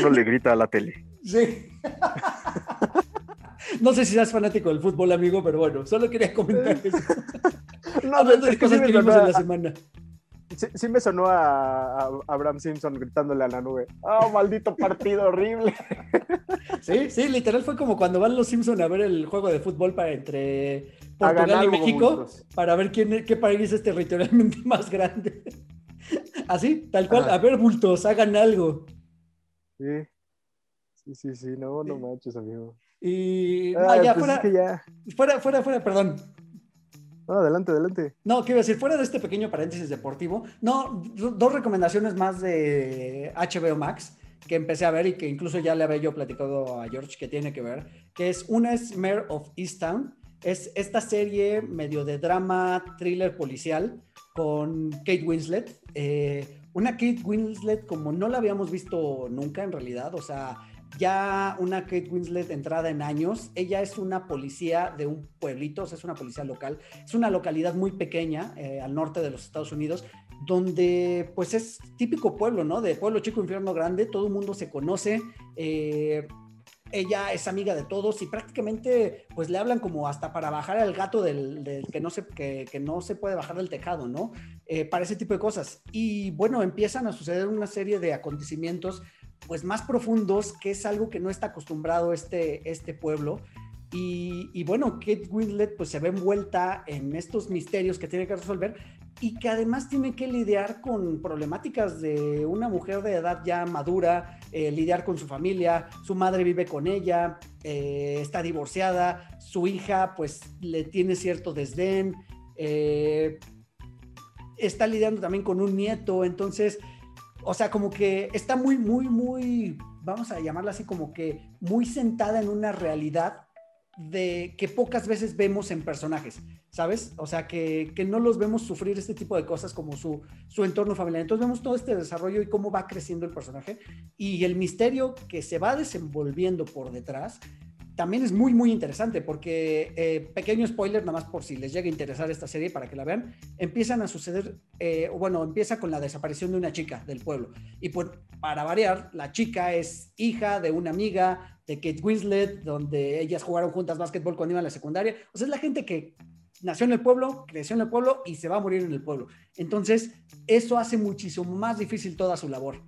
no le grita a la tele. Sí. No sé si seas fanático del fútbol, amigo, pero bueno, solo quería comentar eso. no, Hablando de cosas que vimos en la semana. Sí, me sonó a, Abraham Simpson gritándole a la nube. ¡Oh, maldito partido horrible! Sí, sí, literal fue como cuando van los Simpson a ver el juego de fútbol para entre Portugal y México para ver quién, qué país es territorialmente más grande. Así, tal cual. A ver, bultos, hagan algo. Sí. Sí, sí, sí. No, no manches, amigo. Y. Ah, ya, pues fuera, fuera, fuera, fuera, perdón. No, adelante, adelante. No, quiero decir, fuera de este pequeño paréntesis deportivo, no, dos recomendaciones más de HBO Max que empecé a ver y que incluso ya le había yo platicado a George que tiene que ver, que es una es Mayor of Easttown, es esta serie medio de drama, thriller policial con Kate Winslet. Eh, una Kate Winslet como no la habíamos visto nunca en realidad, o sea, ya una Kate Winslet entrada en años. Ella es una policía de un pueblito, o sea, es una policía local. Es una localidad muy pequeña eh, al norte de los Estados Unidos, donde pues es típico pueblo, ¿no? De pueblo chico, infierno grande, todo el mundo se conoce. Eh, ella es amiga de todos y prácticamente pues le hablan como hasta para bajar al gato del, que, no se, que, no se puede bajar del tejado, ¿no? Eh, para ese tipo de cosas. Y bueno, empiezan a suceder una serie de acontecimientos pues más profundos, que es algo que no está acostumbrado este, este pueblo. Y, bueno, Kate Winslet pues se ve envuelta en estos misterios que tiene que resolver y que además tiene que lidiar con problemáticas de una mujer de edad ya madura, eh, lidiar con su familia, su madre vive con ella, eh, está divorciada, su hija pues le tiene cierto desdén, eh, está lidiando también con un nieto, entonces o sea, como que está muy, muy, muy, vamos a llamarla así, como que muy sentada en una realidad de que pocas veces vemos en personajes, ¿sabes? O sea, que, no los vemos sufrir este tipo de cosas como su, su entorno familiar. Entonces vemos todo este desarrollo y cómo va creciendo el personaje y el misterio que se va desenvolviendo por detrás también es muy, muy interesante porque, eh, pequeño spoiler, nada más por si les llega a interesar esta serie para que la vean, empiezan a suceder, eh, bueno, empieza con la desaparición de una chica del pueblo. Y pues, para variar, la chica es hija de una amiga de Kate Winslet, donde ellas jugaron juntas básquetbol cuando iban a la secundaria. O sea, es la gente que nació en el pueblo, creció en el pueblo y se va a morir en el pueblo. Entonces, eso hace muchísimo más difícil toda su labor.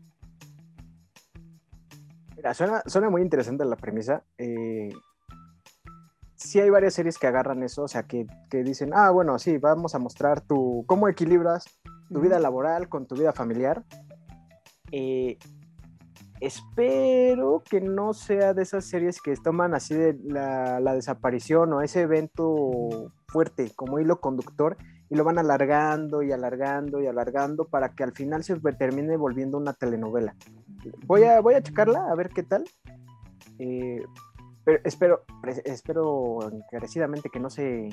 Mira, suena, muy interesante la premisa. Eh, sí hay varias series que agarran eso, o sea, que, dicen, ah, bueno, sí, vamos a mostrar tu, cómo equilibras tu vida laboral con tu vida familiar. Eh, espero que no sea de esas series que toman así de la, la, desaparición o ese evento fuerte como hilo conductor y lo van alargando y alargando y alargando para que al final se termine volviendo una telenovela. Voy a, voy a checarla, a ver qué tal. Eh, pero espero, espero encarecidamente que no se,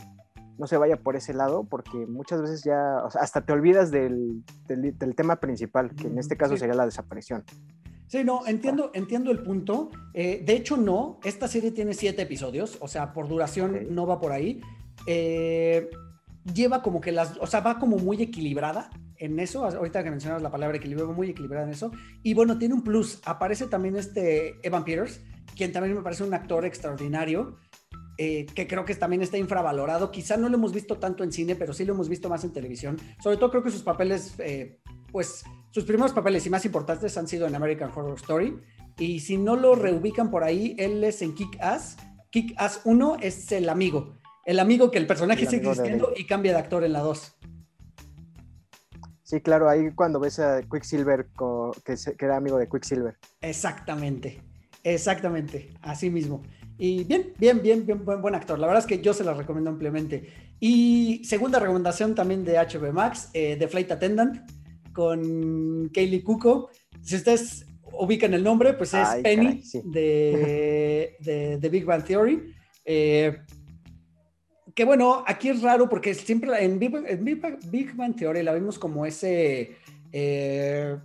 no se vaya por ese lado, porque muchas veces ya, hasta te olvidas del, del, tema principal, que en este caso sería la desaparición. Sí, no, entiendo, entiendo el punto. Eh, de hecho, no, esta serie tiene siete episodios, o sea, por duración no va por ahí. Eh, lleva como que las, o sea, va como muy equilibrada en eso, ahorita que mencionas la palabra equilibrio, muy equilibrada en eso. Y bueno, tiene un plus, aparece también este Evan Peters, quien también me parece un actor extraordinario, eh, que creo que también está infravalorado. Quizá no lo hemos visto tanto en cine, pero sí lo hemos visto más en televisión. Sobre todo creo que sus papeles, eh, pues sus primeros papeles y más importantes han sido en American Horror Story. Y si no lo reubican por ahí, él es en Kick Ass. Kick Ass 1 es el amigo el amigo que el personaje sigue existiendo y cambia de actor en la 2. Sí, claro, ahí cuando ves a Quicksilver, que, que era amigo de Quicksilver. Exactamente, exactamente, así mismo. Y bien, bien, bien, bien, buen, buen actor. La verdad es que yo se la recomiendo ampliamente. Y segunda recomendación también de HB Max, eh, The Flight Attendant, con Kaylee Cuco. Si ustedes ubican el nombre, pues es Penny de, de, de, Big Bang Theory. Eh, que bueno, aquí es raro porque siempre en Big, Big, Bang Theory la vimos como ese, eh,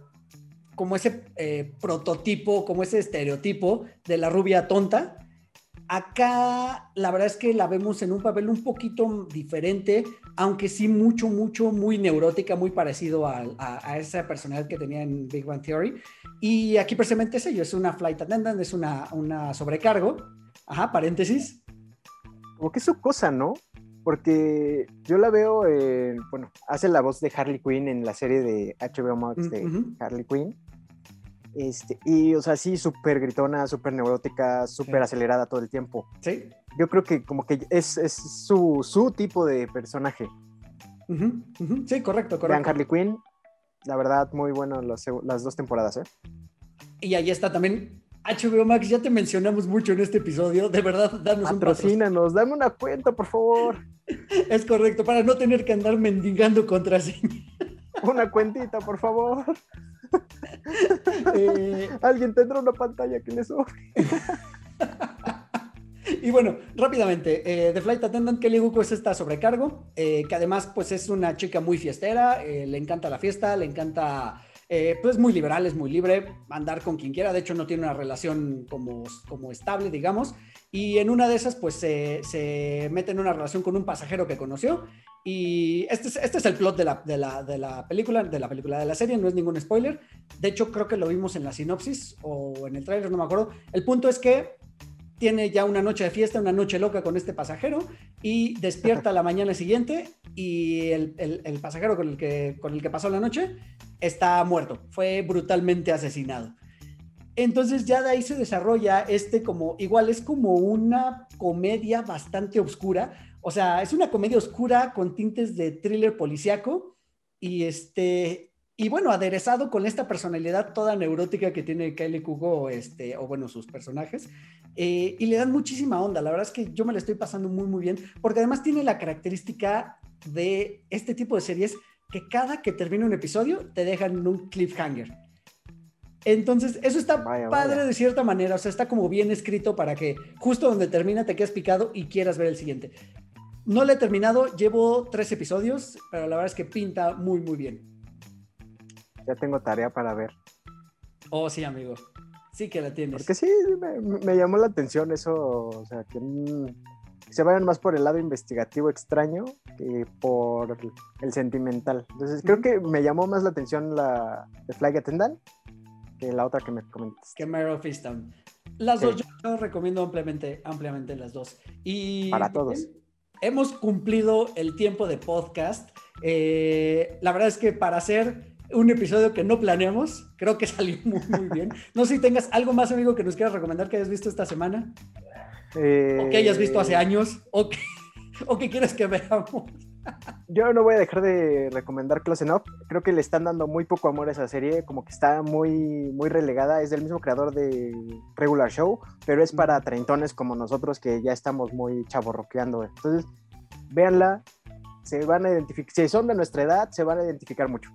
como ese eh, prototipo, como ese estereotipo de la rubia tonta. Acá la verdad es que la vemos en un papel un poquito diferente, aunque sí mucho, mucho, muy neurótica, muy parecido a, a, esa personalidad que tenía en Big Bang Theory. Y aquí precisamente es ello, es una flight attendant, es una, una sobrecargo, ajá, paréntesis, como que es su cosa, ¿no? Porque yo la veo, bueno, hace la voz de Harley Quinn en la serie de HBO Max de Harley Quinn. Este, y, o sea, sí, súper gritona, súper neurótica, súper acelerada todo el tiempo. Sí. Yo creo que como que es, es su, su, tipo de personaje. Sí, correcto, correcto. Vean Harley Quinn, la verdad, muy bueno las dos temporadas, ¿eh? Y ahí está también HBO Max, ya te mencionamos mucho en este episodio. De verdad, danos un patrocínanos, dame una cuenta, por favor. Es correcto, para no tener que andar mendigando contraseña. Una cuentita, por favor. Eh, Alguien tendrá una pantalla que le sobre. y bueno, rápidamente, eh, The Flight Attendant Kelly Hugo es esta sobrecargo, eh, que además pues es una chica muy fiestera, le encanta la fiesta, le encanta eh, pues muy liberal, es muy libre, andar con quien quiera, de hecho no tiene una relación como, como estable, digamos, y en una de esas pues se, mete en una relación con un pasajero que conoció y este es, este es el plot de la, de, la, de la, película, de la película de la serie, no es ningún spoiler, de hecho creo que lo vimos en la sinopsis o en el trailer, no me acuerdo, el punto es que tiene ya una noche de fiesta, una noche loca con este pasajero y despierta la mañana siguiente y el, el, pasajero con el, que, con el que pasó la noche está muerto, fue brutalmente asesinado. Entonces ya de ahí se desarrolla este como, igual es como una comedia bastante oscura, o sea, es una comedia oscura con tintes de thriller policíaco y este, y bueno, aderezado con esta personalidad toda neurótica que tiene Kylie Kugo, este, o bueno, sus personajes, eh, y le dan muchísima onda. La verdad es que yo me la estoy pasando muy, muy bien, porque además tiene la característica de este tipo de series que cada que termina un episodio te dejan un cliffhanger. Entonces, eso está padre de cierta manera, o sea, está como bien escrito para que justo donde termina te quedes picado y quieras ver el siguiente. No lo he terminado, llevo tres episodios, pero la verdad es que pinta muy, muy bien ya tengo tarea para ver. Oh, sí, amigo. Sí que la tienes. Porque sí, me, llamó la atención eso, o sea, que, se vayan más por el lado investigativo extraño que por el sentimental. Entonces, creo que me llamó más la atención la de Flag Attendant que la otra que me comentaste. Que Mare of Easttown. Las dos, yo recomiendo ampliamente, ampliamente las dos. Y para todos. Hemos cumplido el tiempo de podcast. Eh, la verdad es que para hacer un episodio que no planeamos. Creo que salió muy, muy bien. No sé si tengas algo más, amigo, que nos quieras recomendar que hayas visto esta semana. O que hayas visto hace eh, años. O que, o que quieras que veamos. Yo no voy a dejar de recomendar Close Enough. Creo que le están dando muy poco amor a esa serie, como que está muy, muy relegada. Es del mismo creador de Regular Show, pero es para treintones como nosotros que ya estamos muy chaborroqueando. Entonces, véanla, se van a identificar. Si son de nuestra edad, se van a identificar mucho.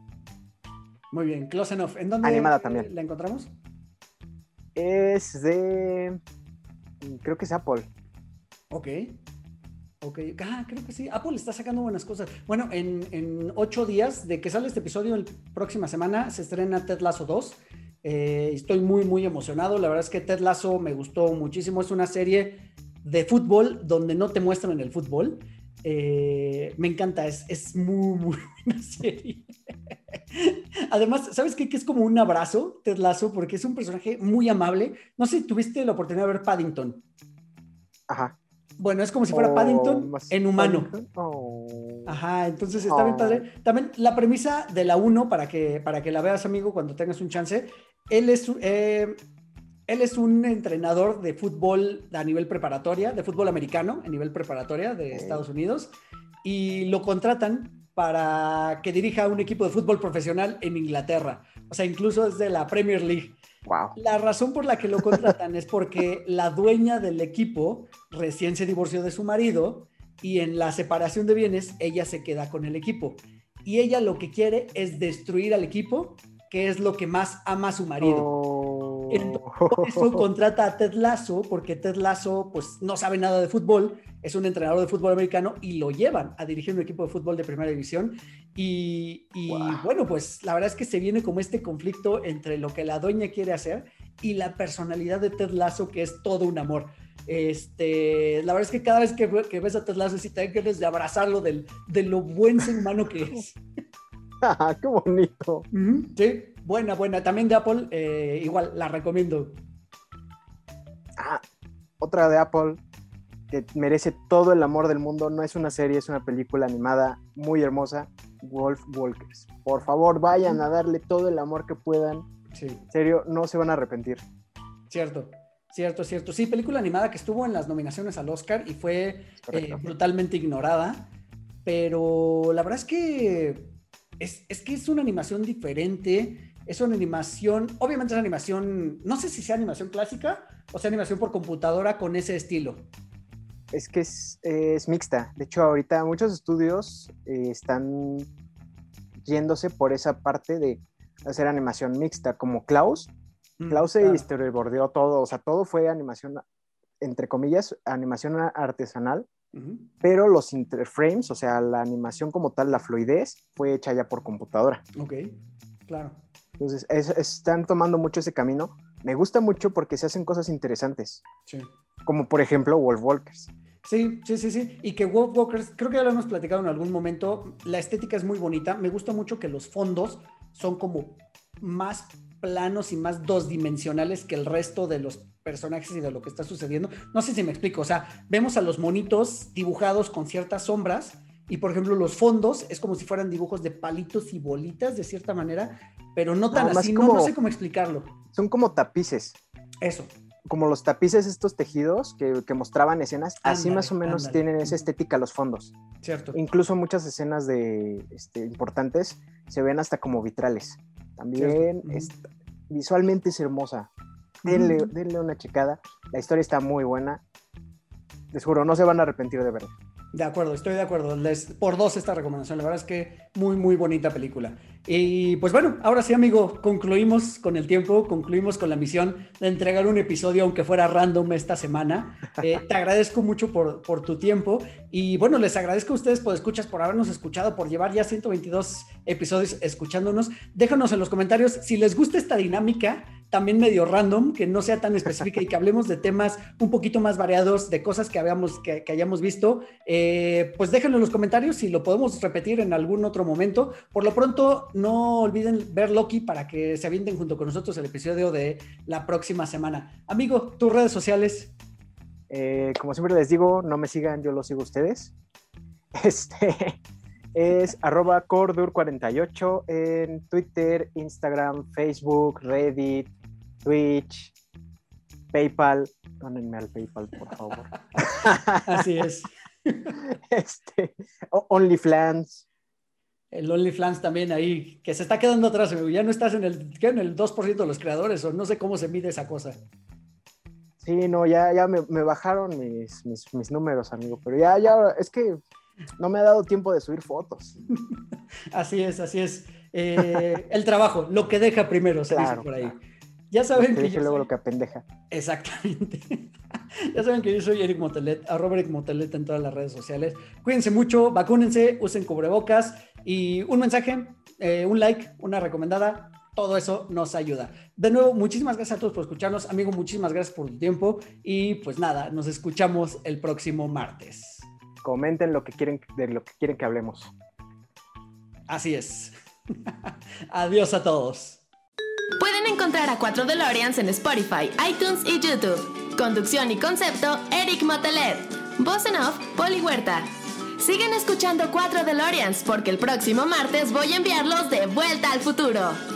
Muy bien, Close Enough. ¿En dónde Animada también. la encontramos? Es de. Creo que es Apple. Ok. Ok, ah, creo que sí. Apple está sacando buenas cosas. Bueno, en, ocho días de que sale este episodio, la próxima semana se estrena Ted Lasso 2. Eh, estoy muy, muy emocionado. La verdad es que Ted Lasso me gustó muchísimo. Es una serie de fútbol donde no te muestran el fútbol. Eh, me encanta, es, es muy, muy buena serie. Además, ¿sabes qué? Que es como un abrazo, Ted Lasso, porque es un personaje muy amable. No sé si tuviste la oportunidad de ver Paddington. Ajá. Bueno, es como si fuera Paddington en humano. Oh. Ajá, entonces está bien padre. Oh. También la premisa de la 1, para que, para que la veas, amigo, cuando tengas un chance. Él es, eh, él es un entrenador de fútbol a nivel preparatoria, de fútbol americano a nivel preparatoria de Estados Unidos, y lo contratan para que dirija un equipo de fútbol profesional en Inglaterra. O sea, incluso es de la Premier League. Wow. La razón por la que lo contratan es porque la dueña del equipo recién se divorció de su marido y en la separación de bienes ella se queda con el equipo. Y ella lo que quiere es destruir al equipo, que es lo que más ama a su marido. Oh. Entonces, eso contrata a Ted Lasso porque Ted Lasso pues no sabe nada de fútbol, es un entrenador de fútbol americano y lo llevan a dirigir un equipo de fútbol de primera división y, bueno pues la verdad es que se viene como este conflicto entre lo que la dueña quiere hacer y la personalidad de Ted Lasso que es todo un amor. Este, la verdad es que cada vez que, ves a Ted Lasso sí te quieres de abrazarlo del, de lo buen ser humano que es. ¡Qué bonito! Sí, Buena, buena. También de Apple, eh, igual, la recomiendo. Ah, otra de Apple. que merece todo el amor del mundo. No es una serie, es una película animada muy hermosa. Wolf Walkers. Por favor, vayan a darle todo el amor que puedan. Sí. En serio, no se van a arrepentir. Cierto. Cierto, cierto. Sí, película animada que estuvo en las nominaciones al Oscar y fue eh, brutalmente ignorada. Pero la verdad es que es, es, que es una animación diferente. Es una animación, obviamente es animación, no sé si sea animación clásica o sea animación por computadora con ese estilo. Es que es, es mixta. De hecho, ahorita muchos estudios eh, están yéndose por esa parte de hacer animación mixta, como Klaus Mm, Klaus se storyboardeó todo, o sea, todo fue animación, entre comillas, animación artesanal, pero los interframes, o sea, la animación como tal, la fluidez, fue hecha ya por computadora. Ok, claro. Entonces, están tomando mucho ese camino. Me gusta mucho porque se hacen cosas interesantes. Sí. Como por ejemplo Wolf Walkers. Sí, sí, sí, sí. Y que Wolf Walkers, creo que ya lo hemos platicado en algún momento, la estética es muy bonita. Me gusta mucho que los fondos son como más planos y más dos dimensionales que el resto de los personajes y de lo que está sucediendo. No sé si me explico, o sea, vemos a los monitos dibujados con ciertas sombras y por ejemplo los fondos es como si fueran dibujos de palitos y bolitas de cierta manera, pero no tan así, no, sé cómo explicarlo. Son como tapices. Eso. Como los tapices estos tejidos que, mostraban escenas, así más o menos tienen esa estética los fondos. Cierto. Incluso muchas escenas de este, importantes se ven hasta como vitrales. También visualmente es hermosa. Denle, denle, una checada. La historia está muy buena. Les juro, no se van a arrepentir de verla. De acuerdo, estoy de acuerdo. Les, por dos esta recomendación. La verdad es que muy, muy bonita película. Y pues bueno, ahora sí, amigo, concluimos con el tiempo, concluimos con la misión de entregar un episodio, aunque fuera random esta semana. Eh, te agradezco mucho por, por tu tiempo. Y bueno, les agradezco a ustedes por escuchas, por habernos escuchado, por llevar ya 122 episodios escuchándonos. Déjanos en los comentarios si les gusta esta dinámica también medio random, que no sea tan específica y que hablemos de temas un poquito más variados, de cosas que, habíamos, que, hayamos visto, eh, pues déjenlo en los comentarios si lo podemos repetir en algún otro momento. Por lo pronto, no olviden ver Loki para que se avienten junto con nosotros el episodio de la próxima semana. Amigo, tus redes sociales. Eh, como siempre les digo, no me sigan, yo los sigo ustedes. Este es arroba cordur48 en Twitter, Instagram, Facebook, Reddit, Twitch, PayPal. Dónenme al PayPal, por favor. Así es. Este, OnlyFans. El OnlyFans también ahí, que se está quedando atrás, ya no estás en el, en el 2% de los creadores, o no sé cómo se mide esa cosa. Sí, no, ya, ya me, bajaron mis, mis, mis, números, amigo, pero ya, ya, es que no me ha dado tiempo de subir fotos. así es, así es. Eh, el trabajo, lo que deja primero, se dice por ahí. Ya saben que, yo luego lo que apendeja. Exactamente. ya saben que yo soy Eric Motelet, arroba Eric Motelet en todas las redes sociales. Cuídense mucho, vacúnense, usen cubrebocas y un mensaje, eh, un like, una recomendada, todo eso nos ayuda. De nuevo, muchísimas gracias a todos por escucharnos. Amigo, muchísimas gracias por tu tiempo. Y pues nada, nos escuchamos el próximo martes comenten lo que quieren, de lo que quieren que hablemos. Así es. Adiós a todos. Pueden encontrar a 4 DeLoreans en Spotify, iTunes y YouTube. Conducción y concepto, Eric Motelet. Voz en off, Poli Huerta. Siguen escuchando 4 DeLoreans porque el próximo martes voy a enviarlos de vuelta al futuro.